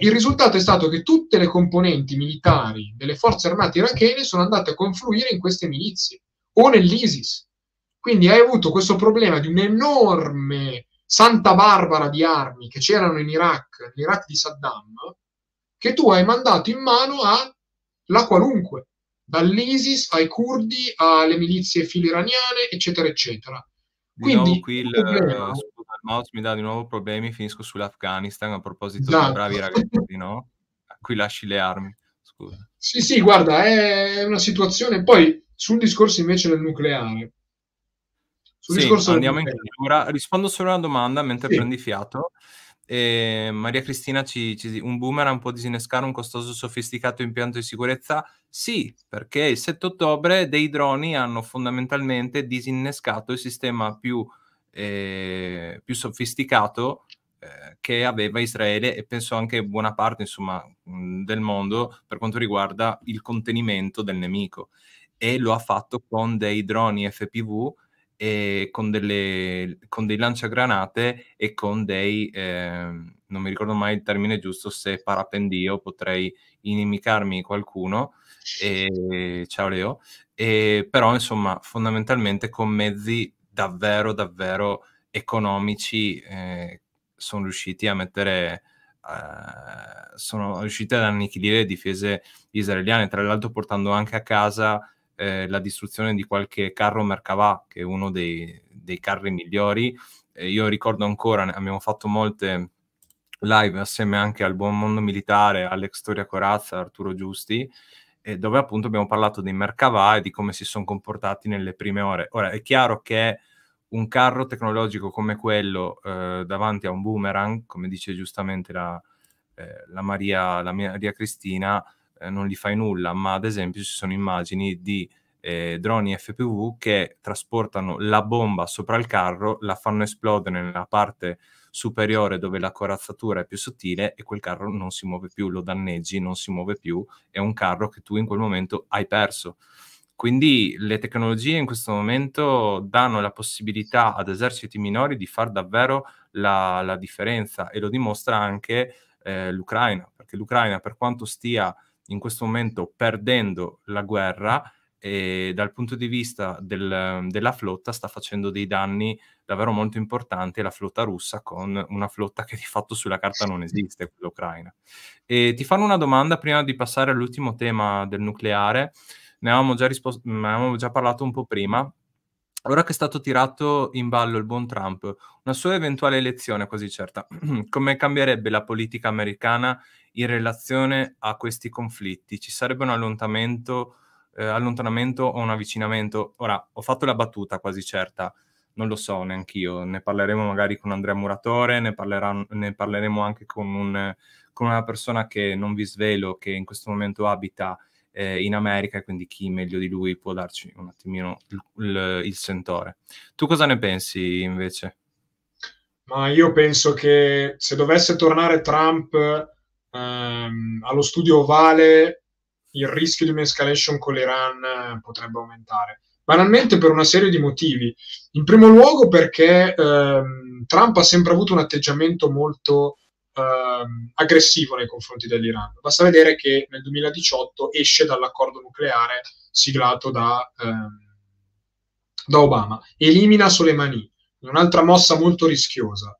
il risultato è stato che tutte le componenti militari delle forze armate irachene sono andate a confluire in queste milizie o nell'ISIS. Quindi hai avuto questo problema di un'enorme Santa Barbara di armi che c'erano in Iraq, l'Iraq di Saddam, che tu hai mandato in mano alla qualunque dall'ISIS ai curdi alle milizie filo-iraniane, eccetera, eccetera. Quindi, qui il, problema... mouse mi dà di nuovo problemi, finisco sull'Afghanistan a proposito esatto. dei bravi ragazzi, no? A cui lasci le armi, scusa. Sì, sì, guarda, è una situazione... Poi, sul discorso invece del nucleare, sul sì, andiamo in chiusura. Rispondo solo a una domanda mentre sì. prendi fiato. E Maria Cristina ci, ci un boomerang può disinnescare un costoso sofisticato impianto di sicurezza? Sì, perché il 7 ottobre dei droni hanno fondamentalmente disinnescato il sistema più, eh, più sofisticato eh, che aveva Israele e penso anche buona parte insomma, del mondo per quanto riguarda il contenimento del nemico. E lo ha fatto con dei droni FPV e con, delle, con dei lanciagranate e con dei, eh, non mi ricordo mai il termine giusto, se parapendio potrei inimicarmi qualcuno, e, ciao Leo, e, però insomma fondamentalmente con mezzi davvero davvero economici eh, sono riusciti a mettere eh, sono riusciti ad annichilire le difese israeliane tra l'altro portando anche a casa eh, la distruzione di qualche carro Merkavà, che è uno dei, dei carri migliori. Eh, io ricordo ancora, abbiamo fatto molte live assieme anche al Buon Mondo Militare, Alex Storia Corazza, Arturo Giusti, eh, dove appunto abbiamo parlato dei Merkavà e di come si sono comportati nelle prime ore. Ora, è chiaro che un carro tecnologico come quello eh, davanti a un boomerang, come dice giustamente la, eh, la, Maria, la Maria, Cristina, eh, non gli fai nulla, ma ad esempio ci sono immagini di eh, droni FPV che trasportano la bomba sopra il carro, la fanno esplodere nella parte superiore dove la corazzatura è più sottile e quel carro non si muove più, lo danneggi, non si muove più, è un carro che tu in quel momento hai perso. Quindi le tecnologie in questo momento danno la possibilità ad eserciti minori di fare davvero la, la differenza e lo dimostra anche eh, l'Ucraina, perché l'Ucraina per quanto stia in questo momento perdendo la guerra, e dal punto di vista del, della flotta sta facendo dei danni davvero molto importanti la flotta russa con una flotta che di fatto sulla carta non esiste, quella ucraina. E ti fanno una domanda prima di passare all'ultimo tema del nucleare, ne avevamo già, risposto, ne avevamo già parlato un po' prima, Ora che è stato tirato in ballo il buon Trump, una sua eventuale elezione quasi certa, (clears throat) come cambierebbe la politica americana in relazione a questi conflitti? Ci sarebbe un allontanamento eh, allontanamento o un avvicinamento. Ora, ho fatto la battuta quasi certa, non lo so neanche io, ne parleremo magari con Andrea Muratore, ne, parlerà, ne parleremo anche con, un, con, una persona che non vi svelo, che in questo momento abita eh, in America e quindi chi meglio di lui può darci un attimino il, il, il sentore. Tu cosa ne pensi invece? Ma io penso che se dovesse tornare Trump ehm, allo studio ovale il rischio di un'escalation con l'Iran eh, potrebbe aumentare. Banalmente per una serie di motivi. In primo luogo perché ehm, Trump ha sempre avuto un atteggiamento molto ehm, aggressivo nei confronti dell'Iran. Basta vedere che nel 2018 esce dall'accordo nucleare siglato da, ehm, da Obama, elimina Soleimani, un'altra mossa molto rischiosa.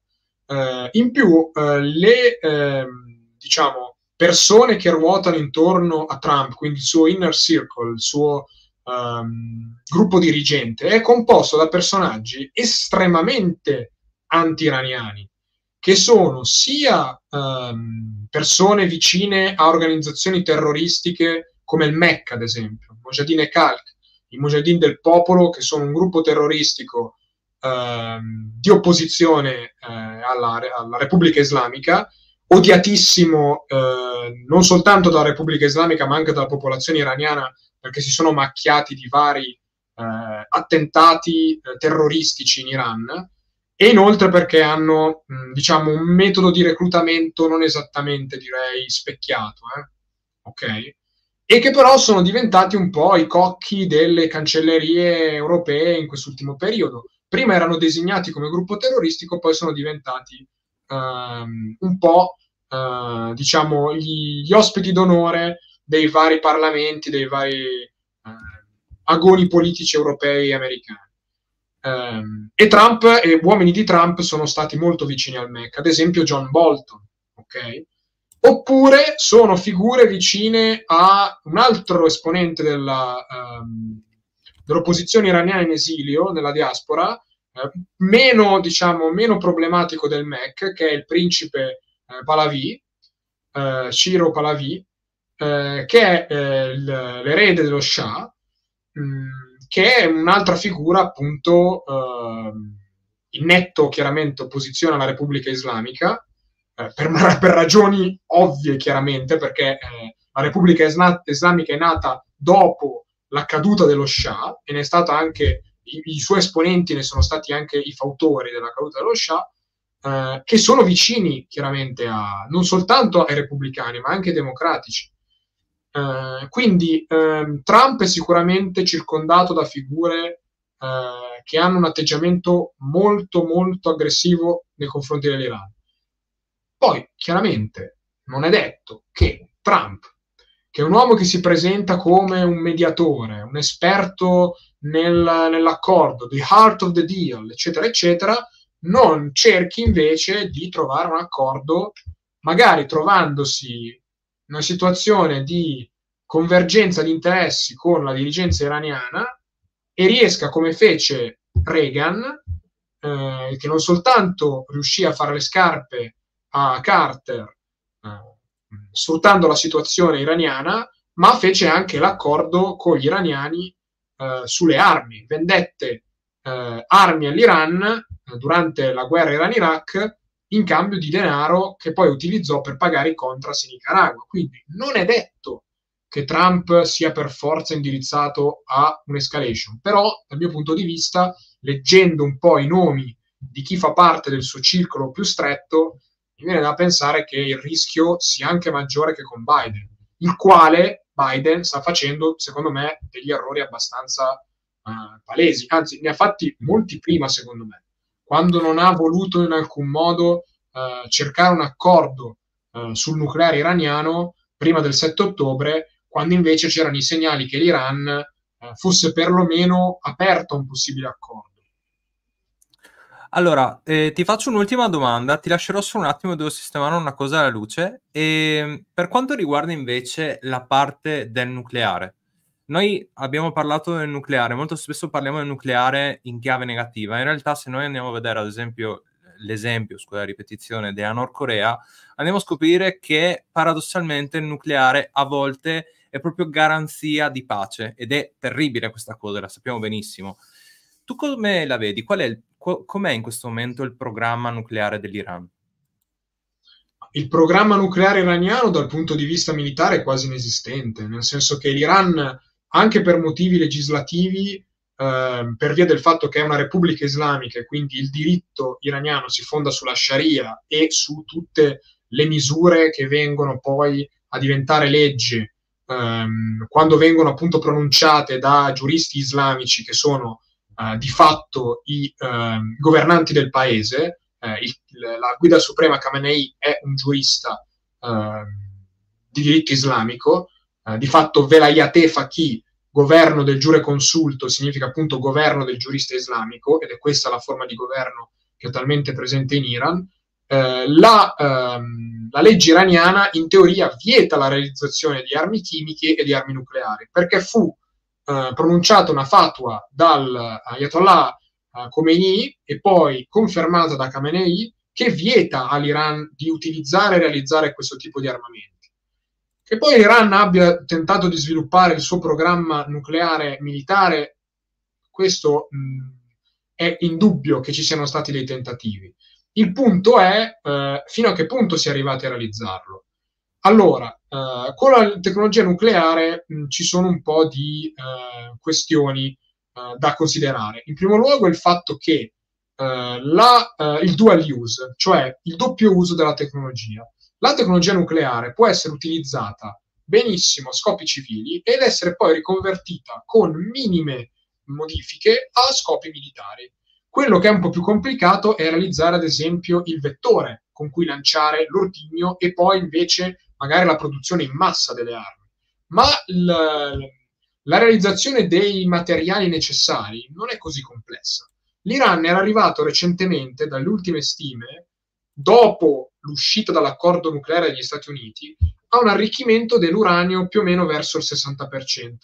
Eh, in più, eh, le ehm, diciamo, persone che ruotano intorno a Trump, quindi il suo inner circle, il suo um, gruppo dirigente, è composto da personaggi estremamente anti-iraniani, che sono sia um, persone vicine a organizzazioni terroristiche come il MEC, ad esempio, Mojahedin e Khalq, i Mujahideen del popolo, che sono un gruppo terroristico um, di opposizione uh, alla, alla Repubblica Islamica, odiatissimo eh, non soltanto dalla Repubblica Islamica ma anche dalla popolazione iraniana perché si sono macchiati di vari eh, attentati eh, terroristici in Iran e inoltre perché hanno mh, diciamo un metodo di reclutamento non esattamente direi specchiato eh? ok e che però sono diventati un po' i cocchi delle cancellerie europee in quest'ultimo periodo prima erano designati come gruppo terroristico poi sono diventati um, un po' diciamo, gli, gli, ospiti d'onore dei vari parlamenti, dei vari uh, agoni politici europei e americani. Um, e Trump e uomini di Trump sono stati molto vicini al MEC, ad esempio John Bolton, ok? Oppure sono figure vicine a un altro esponente della, um, dell'opposizione iraniana in esilio, nella diaspora, eh, meno, diciamo, meno problematico del MEC, che è il principe eh, Pahlavi, eh, Ciro Pahlavi, eh, che è eh, l'erede dello Shah, mh, mm, che è un'altra figura appunto in netto chiaramente opposizione alla Repubblica Islamica, per, (laughs) per, ragioni ovvie chiaramente, perché la Repubblica Islamica è nata dopo la caduta dello Shah e ne è stata anche i, i, suoi esponenti ne sono stati anche i fautori della caduta dello Shah eh, che sono vicini chiaramente a, non soltanto ai repubblicani, ma anche ai democratici. Eh, quindi eh, Trump è sicuramente circondato da figure eh, che hanno un atteggiamento molto, molto aggressivo nei confronti dell'Iran. Poi, chiaramente, non è detto che Trump, che è un uomo che si presenta come un mediatore, un esperto nel, nell'accordo, the heart of the deal, eccetera, eccetera, non cerchi invece di trovare un accordo, magari trovandosi in una situazione di convergenza di interessi con la dirigenza iraniana e riesca, come fece Reagan, eh, che non soltanto riuscì a fare le scarpe a Carter eh, sfruttando la situazione iraniana, ma fece anche l'accordo con gli iraniani eh, sulle armi, vendette eh, armi all'Iran eh, durante la guerra Iran-Iraq in cambio di denaro che poi utilizzò per pagare i contras in Nicaragua. Quindi non è detto che Trump sia per forza indirizzato a un'escalation, però dal mio punto di vista, leggendo un po' i nomi di chi fa parte del suo circolo più stretto, mi viene da pensare che il rischio sia anche maggiore che con Biden, il quale Biden sta facendo, secondo me, degli errori abbastanza palesi, anzi ne ha fatti molti prima, secondo me, quando non ha voluto in alcun modo uh, cercare un accordo uh, sul nucleare iraniano prima del 7 ottobre, quando invece c'erano i segnali che l'Iran fosse perlomeno aperto a un possibile accordo. Allora, eh, ti faccio un'ultima domanda, ti lascerò solo un attimo, devo sistemare una cosa alla luce. E, ehm, per quanto riguarda invece la parte del nucleare, noi abbiamo parlato del nucleare, molto spesso parliamo del nucleare in chiave negativa. In realtà, se noi andiamo a vedere, ad esempio, l'esempio, scusa ripetizione, della Nord Corea, andiamo a scoprire che paradossalmente il nucleare a volte è proprio garanzia di pace ed è terribile questa cosa, la sappiamo benissimo. Tu come la vedi? Qual è il co- com'è in questo momento il programma nucleare dell'Iran? Il programma nucleare iraniano dal punto di vista militare è quasi inesistente, nel senso che l'Iran, anche per motivi legislativi, eh, per via del fatto che è una repubblica islamica e quindi il diritto iraniano si fonda sulla Sharia e su tutte le misure che vengono poi a diventare legge ehm, quando vengono appunto pronunciate da giuristi islamici che sono eh, di fatto i eh, governanti del paese. Eh, il, la guida suprema Khamenei è un giurista ehm, di diritto islamico, eh, di fatto Velayate Faqih, governo del giure consulto, significa appunto governo del giurista islamico, ed è questa la forma di governo che è talmente presente in Iran. Eh, la, ehm, la, legge iraniana in teoria vieta la realizzazione di armi chimiche e di armi nucleari, perché fu eh, pronunciata una fatua dal Ayatollah eh, Khomeini e poi confermata da Khamenei che vieta all'Iran di utilizzare e realizzare questo tipo di armamenti. Che poi l'Iran abbia tentato di sviluppare il suo programma nucleare militare, questo mh, è indubbio che ci siano stati dei tentativi. Il punto è eh, fino a che punto si è arrivati a realizzarlo. Allora, eh, con la tecnologia nucleare mh, ci sono un po' di eh, questioni eh, da considerare. In primo luogo il fatto che eh, la, eh, il dual use, cioè il doppio uso della tecnologia, la tecnologia nucleare può essere utilizzata benissimo a scopi civili ed essere poi riconvertita con minime modifiche a scopi militari. Quello che è un po' più complicato è realizzare, ad esempio, il vettore con cui lanciare l'ordigno e poi invece magari la produzione in massa delle armi, ma la, la realizzazione dei materiali necessari non è così complessa. L'Iran era arrivato recentemente, dalle ultime stime, dopo l'uscita dall'accordo nucleare degli Stati Uniti, a un arricchimento dell'uranio più o meno verso il 60%.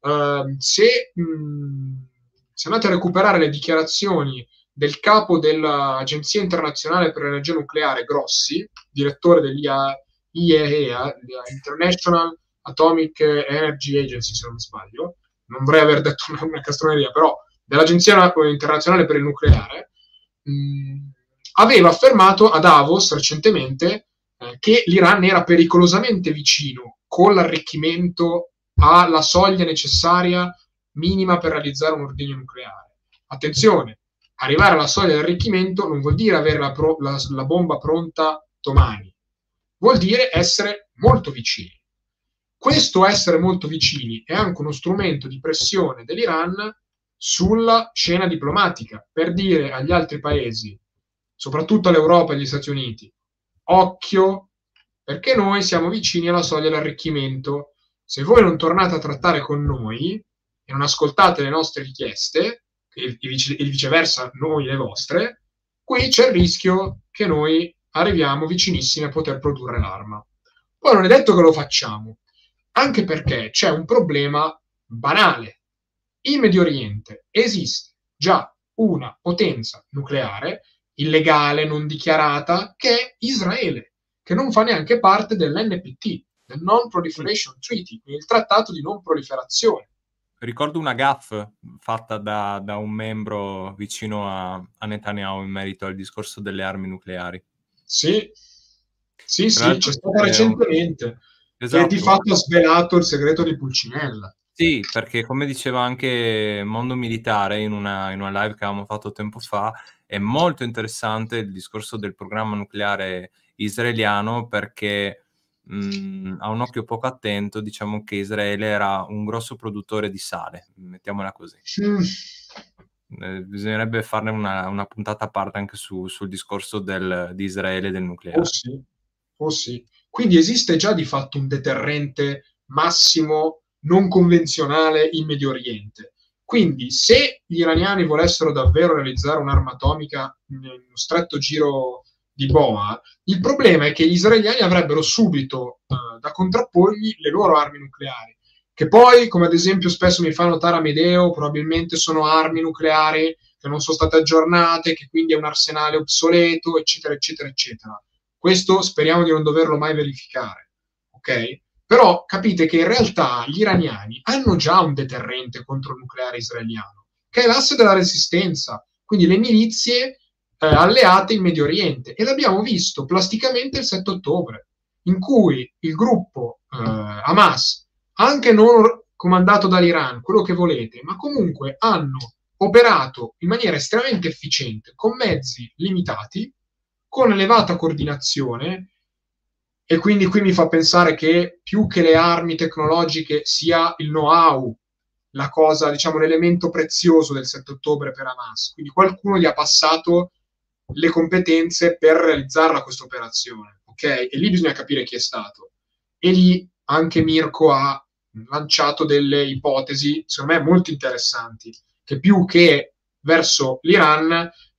Uh, ehm, se, mh, se andate a recuperare le dichiarazioni del capo dell'Agenzia internazionale per l'energia nucleare, Grossi, direttore dell'IA, IEA, International Atomic Energy Agency, se non sbaglio, non vorrei aver detto (laughs) una, una castroneria, però dell'Agenzia internazionale per il nucleare, mh, aveva affermato a Davos recentemente eh, che l'Iran era pericolosamente vicino con l'arricchimento alla soglia necessaria minima per realizzare un ordigno nucleare. Attenzione, arrivare alla soglia di arricchimento non vuol dire avere la, pro- la, la bomba pronta domani, vuol dire essere molto vicini. Questo essere molto vicini è anche uno strumento di pressione dell'Iran sulla scena diplomatica, per dire agli altri paesi, soprattutto all'Europa e agli Stati Uniti, occhio, perché noi siamo vicini alla soglia dell'arricchimento. Se voi non tornate a trattare con noi e non ascoltate le nostre richieste, e viceversa noi le vostre, qui c'è il rischio che noi arriviamo vicinissimi a poter produrre l'arma. Poi non è detto che lo facciamo, anche perché c'è un problema banale. In Medio Oriente esiste già una potenza nucleare illegale, non dichiarata, che è Israele, che non fa neanche parte dell'NPT, del Non Proliferation Treaty, il trattato di non proliferazione. Ricordo una gaff fatta da, da un membro vicino a, a, Netanyahu in merito al discorso delle armi nucleari. Sì, sì, sì, c'è stata recentemente. Esatto. Che di fatto ha svelato il segreto di Pulcinella. Sì, perché come diceva anche Mondo Militare in una, in una live che avevamo fatto tempo fa, è molto interessante il discorso del programma nucleare israeliano perché mh, a un occhio poco attento diciamo che Israele era un grosso produttore di sale, mettiamola così. Mm. Eh, bisognerebbe farne una, una, puntata a parte anche su, sul discorso del, di Israele e del nucleare. Oh sì. oh sì. Quindi esiste già di fatto un deterrente massimo non convenzionale in Medio Oriente. Quindi, se gli iraniani volessero davvero realizzare un'arma atomica in uno stretto giro di boa, il problema è che gli israeliani avrebbero subito uh, da contrapporgli le loro armi nucleari, che poi, come ad esempio spesso mi fa notare Amedeo, probabilmente sono armi nucleari che non sono state aggiornate, che quindi è un arsenale obsoleto, eccetera, eccetera, eccetera. Questo speriamo di non doverlo mai verificare, ok? Però capite che in realtà gli iraniani hanno già un deterrente contro il nucleare israeliano, che è l'asse della resistenza, quindi le milizie eh, alleate in Medio Oriente. E l'abbiamo visto plasticamente il 7 ottobre, in cui il gruppo eh, Hamas, anche non comandato dall'Iran, quello che volete, ma comunque hanno operato in maniera estremamente efficiente, con mezzi limitati, con elevata coordinazione e quindi qui mi fa pensare che più che le armi tecnologiche sia il know-how la cosa, diciamo, l'elemento prezioso del 7 ottobre per Hamas. Quindi qualcuno gli ha passato le competenze per realizzarla questa operazione, ok? E lì bisogna capire chi è stato. E lì anche Mirko ha lanciato delle ipotesi, secondo me molto interessanti, che più che verso l'Iran,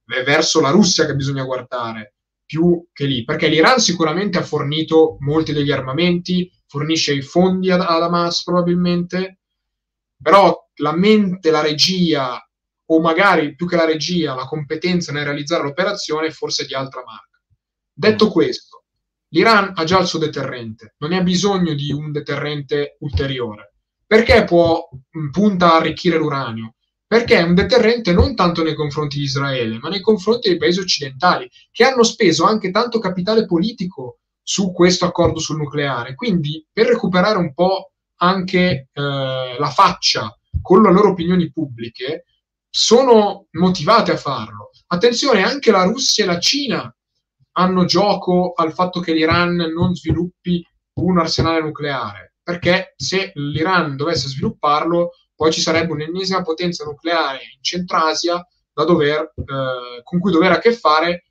è verso la Russia che bisogna guardare più che lì, perché l'Iran sicuramente ha fornito molti degli armamenti, fornisce i fondi ad, ad Hamas probabilmente, però la mente, la regia o magari più che la regia, la competenza nel realizzare l'operazione forse di altra marca. Detto mm. questo, l'Iran ha già il suo deterrente, non ne ha bisogno di un deterrente ulteriore. Perché può punta a arricchire l'uranio? Perché è un deterrente non tanto nei confronti di Israele, ma nei confronti dei paesi occidentali, che hanno speso anche tanto capitale politico su questo accordo sul nucleare. Quindi, per recuperare un po' anche eh, la faccia con le loro opinioni pubbliche, sono motivate a farlo. Attenzione, anche la Russia e la Cina hanno gioco al fatto che l'Iran non sviluppi un arsenale nucleare, perché se l'Iran dovesse svilupparlo, poi ci sarebbe un'ennesima potenza nucleare in Centrasia dover, eh, con cui dover a che fare,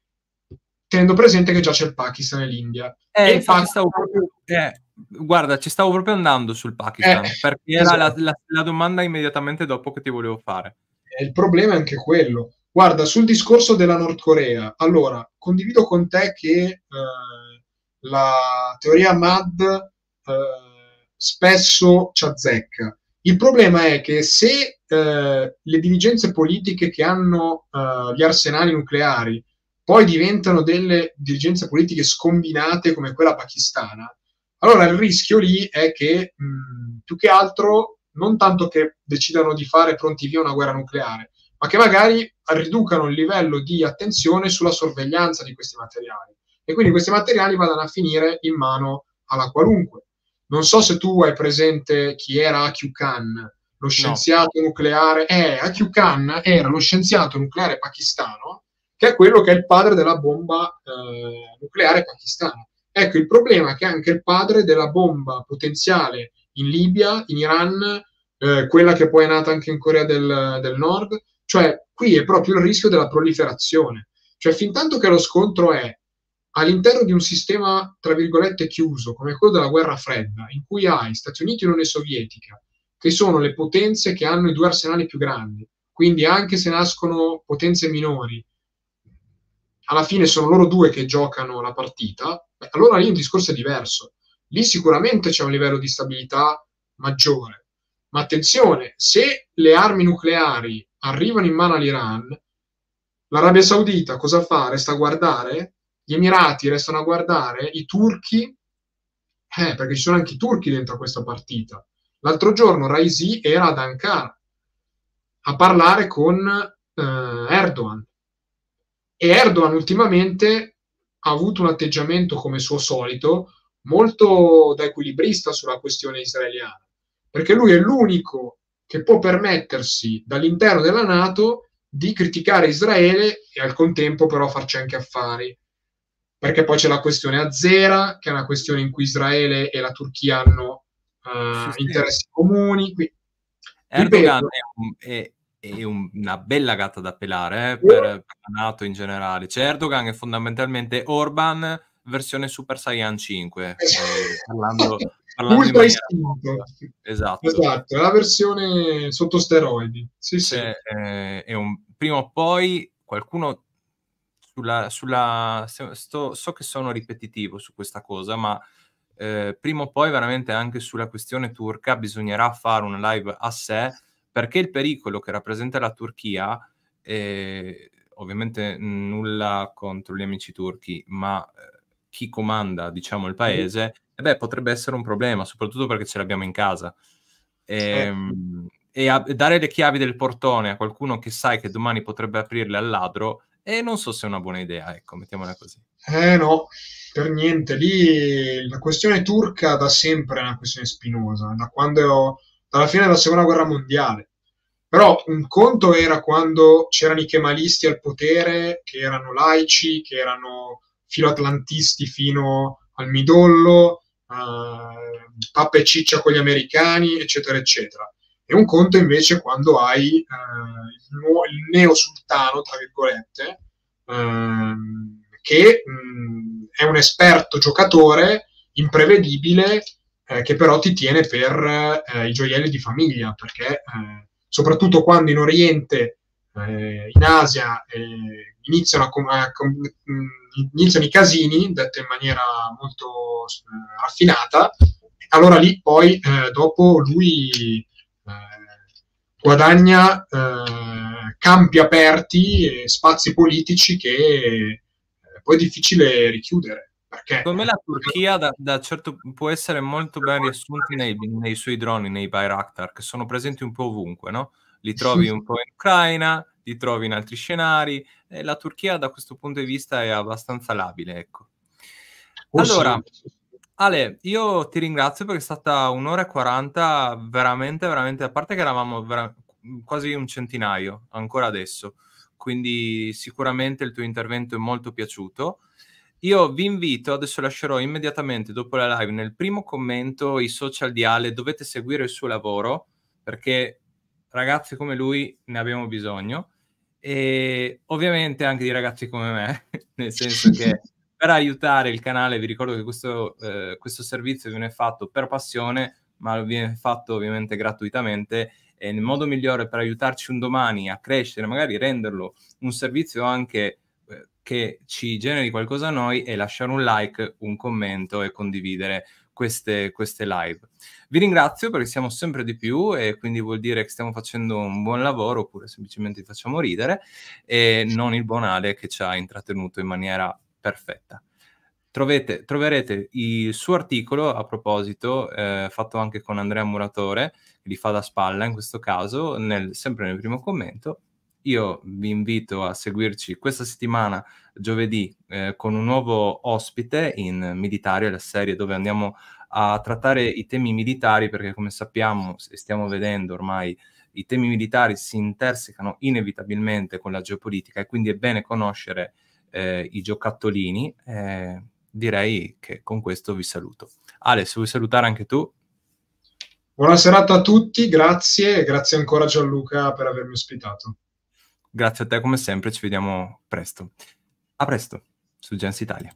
tenendo presente che già c'è il Pakistan e l'India. Eh, e Pakistan... proprio, eh, guarda, ci stavo proprio andando sul Pakistan, eh, perché era la, esatto. la, la, domanda immediatamente dopo che ti volevo fare. il problema è anche quello. Guarda, sul discorso della Nord Corea, allora, condivido con te che eh, la teoria MAD eh, spesso ci azzecca il problema è che se eh, le dirigenze politiche che hanno eh, gli arsenali nucleari poi diventano delle dirigenze politiche scombinate come quella pakistana, allora il rischio lì è che mh, più che altro non tanto che decidano di fare pronti via una guerra nucleare, ma che magari riducano il livello di attenzione sulla sorveglianza di questi materiali e quindi questi materiali vadano a finire in mano alla qualunque. Non so se tu hai presente chi era Akyu Khan, lo scienziato no. nucleare. Eh, Akyu Khan era lo scienziato nucleare pakistano, che è quello che è il padre della bomba eh, nucleare pakistana. Ecco, il problema è che anche il padre della bomba potenziale in Libia, in Iran, eh, quella che poi è nata anche in Corea del, del Nord, cioè qui è proprio il rischio della proliferazione. Cioè, fin tanto che lo scontro è all'interno di un sistema, tra virgolette, chiuso, come quello della guerra fredda, in cui hai Stati Uniti e Unione Sovietica, che sono le potenze che hanno i due arsenali più grandi, quindi anche se nascono potenze minori, alla fine sono loro due che giocano la partita, allora lì un discorso è diverso. Lì sicuramente c'è un livello di stabilità maggiore. Ma attenzione, se le armi nucleari arrivano in mano all'Iran, L'Arabia Saudita cosa fa? Resta a guardare? Gli Emirati restano a guardare? I turchi? Eh, perché ci sono anche i turchi dentro questa partita. L'altro giorno Raisi era ad Ankara a parlare con eh, Erdogan. E Erdogan ultimamente ha avuto un atteggiamento, come suo solito, molto da equilibrista sulla questione israeliana, perché lui è l'unico che può permettersi dall'interno della Nato di criticare Israele e al contempo però farci anche affari. Perché poi c'è la questione Azera, che è una questione in cui Israele e la Turchia hanno uh, sì, interessi comuni. Qui, Erdogan è, un, è, è un, una bella gatta da pelare eh, per, per, la Nato in generale. Cioè Erdogan è fondamentalmente Orban versione Super Saiyan 5, eh, (laughs) parlando, parlando Ultra istinto. Esatto. esatto, è la versione sotto steroidi. Sì, sì. Cioè, eh, è un, prima o poi qualcuno sulla... sulla sto, so che sono ripetitivo su questa cosa, ma eh, prima o poi veramente anche sulla questione turca bisognerà fare una live a sé perché il pericolo che rappresenta la Turchia, eh, ovviamente nulla contro gli amici turchi, ma eh, chi comanda, diciamo, il paese, eh beh, potrebbe essere un problema, soprattutto perché ce l'abbiamo in casa. E, ehm, e a, dare le chiavi del portone a qualcuno che sai che domani potrebbe aprirle al ladro, e non so se è una buona idea, ecco, mettiamola così. Eh no, per niente. Lì la questione turca da sempre è una questione spinosa, da quando, dalla fine della seconda guerra mondiale. Però un conto era quando c'erano i kemalisti al potere, che erano laici, che erano filoatlantisti fino al midollo, uh, pappa e ciccia con gli americani, eccetera, eccetera. E un conto invece quando hai uh, il, nuovo, il neo-sultano, tra virgolette, uh, che mh, è un esperto giocatore imprevedibile eh, che però ti tiene per eh, i gioielli di famiglia, perché eh, soprattutto quando in Oriente, eh, in Asia, eh, iniziano, a, a, iniziano, i casini, detto in maniera molto eh, raffinata, allora lì poi dopo lui guadagna campi aperti e spazi politici che poi è difficile richiudere. Perché... Secondo me la Turchia da, da certo, può essere molto ben riassunta nei, nei, suoi droni, nei Bayraktar, che sono presenti un po' ovunque, no? Li trovi un po' in Ucraina, li trovi in altri scenari, e la Turchia da questo punto di vista è abbastanza labile, ecco. Oh, allora, sì. Ale, io ti ringrazio perché è stata un'ora e quaranta veramente, veramente, a parte che eravamo vera- quasi un centinaio, ancora adesso, quindi sicuramente il tuo intervento è molto piaciuto. Io vi invito, adesso lascerò immediatamente dopo la live nel primo commento i social di Ale, dovete seguire il suo lavoro perché ragazzi come lui ne abbiamo bisogno e ovviamente anche di ragazzi come me, (laughs) nel senso che (laughs) per aiutare il canale vi ricordo che questo, eh, questo servizio viene fatto per passione ma viene fatto ovviamente gratuitamente e il modo migliore per aiutarci un domani a crescere, magari renderlo un servizio anche eh, che ci generi qualcosa a noi è lasciare un like, un commento e condividere queste, queste live. Vi ringrazio perché siamo sempre di più e quindi vuol dire che stiamo facendo un buon lavoro oppure semplicemente vi facciamo ridere e non il bonale che ci ha intrattenuto in maniera perfetta. Trovete, troverete il suo articolo a proposito, eh, fatto anche con Andrea Muratore, che li fa da spalla in questo caso, nel, sempre nel primo commento. Io vi invito a seguirci questa settimana, giovedì, eh, con un nuovo ospite in Militario, la serie dove andiamo a trattare i temi militari, perché come sappiamo e stiamo vedendo ormai, i temi militari si intersecano inevitabilmente con la geopolitica e quindi è bene conoscere eh, i giocattolini. Eh, direi che con questo vi saluto. Ale, se vuoi salutare anche tu. Buona serata a tutti, grazie e grazie ancora Gianluca per avermi ospitato. Grazie a te come sempre, ci vediamo presto. A presto su Gens Italia.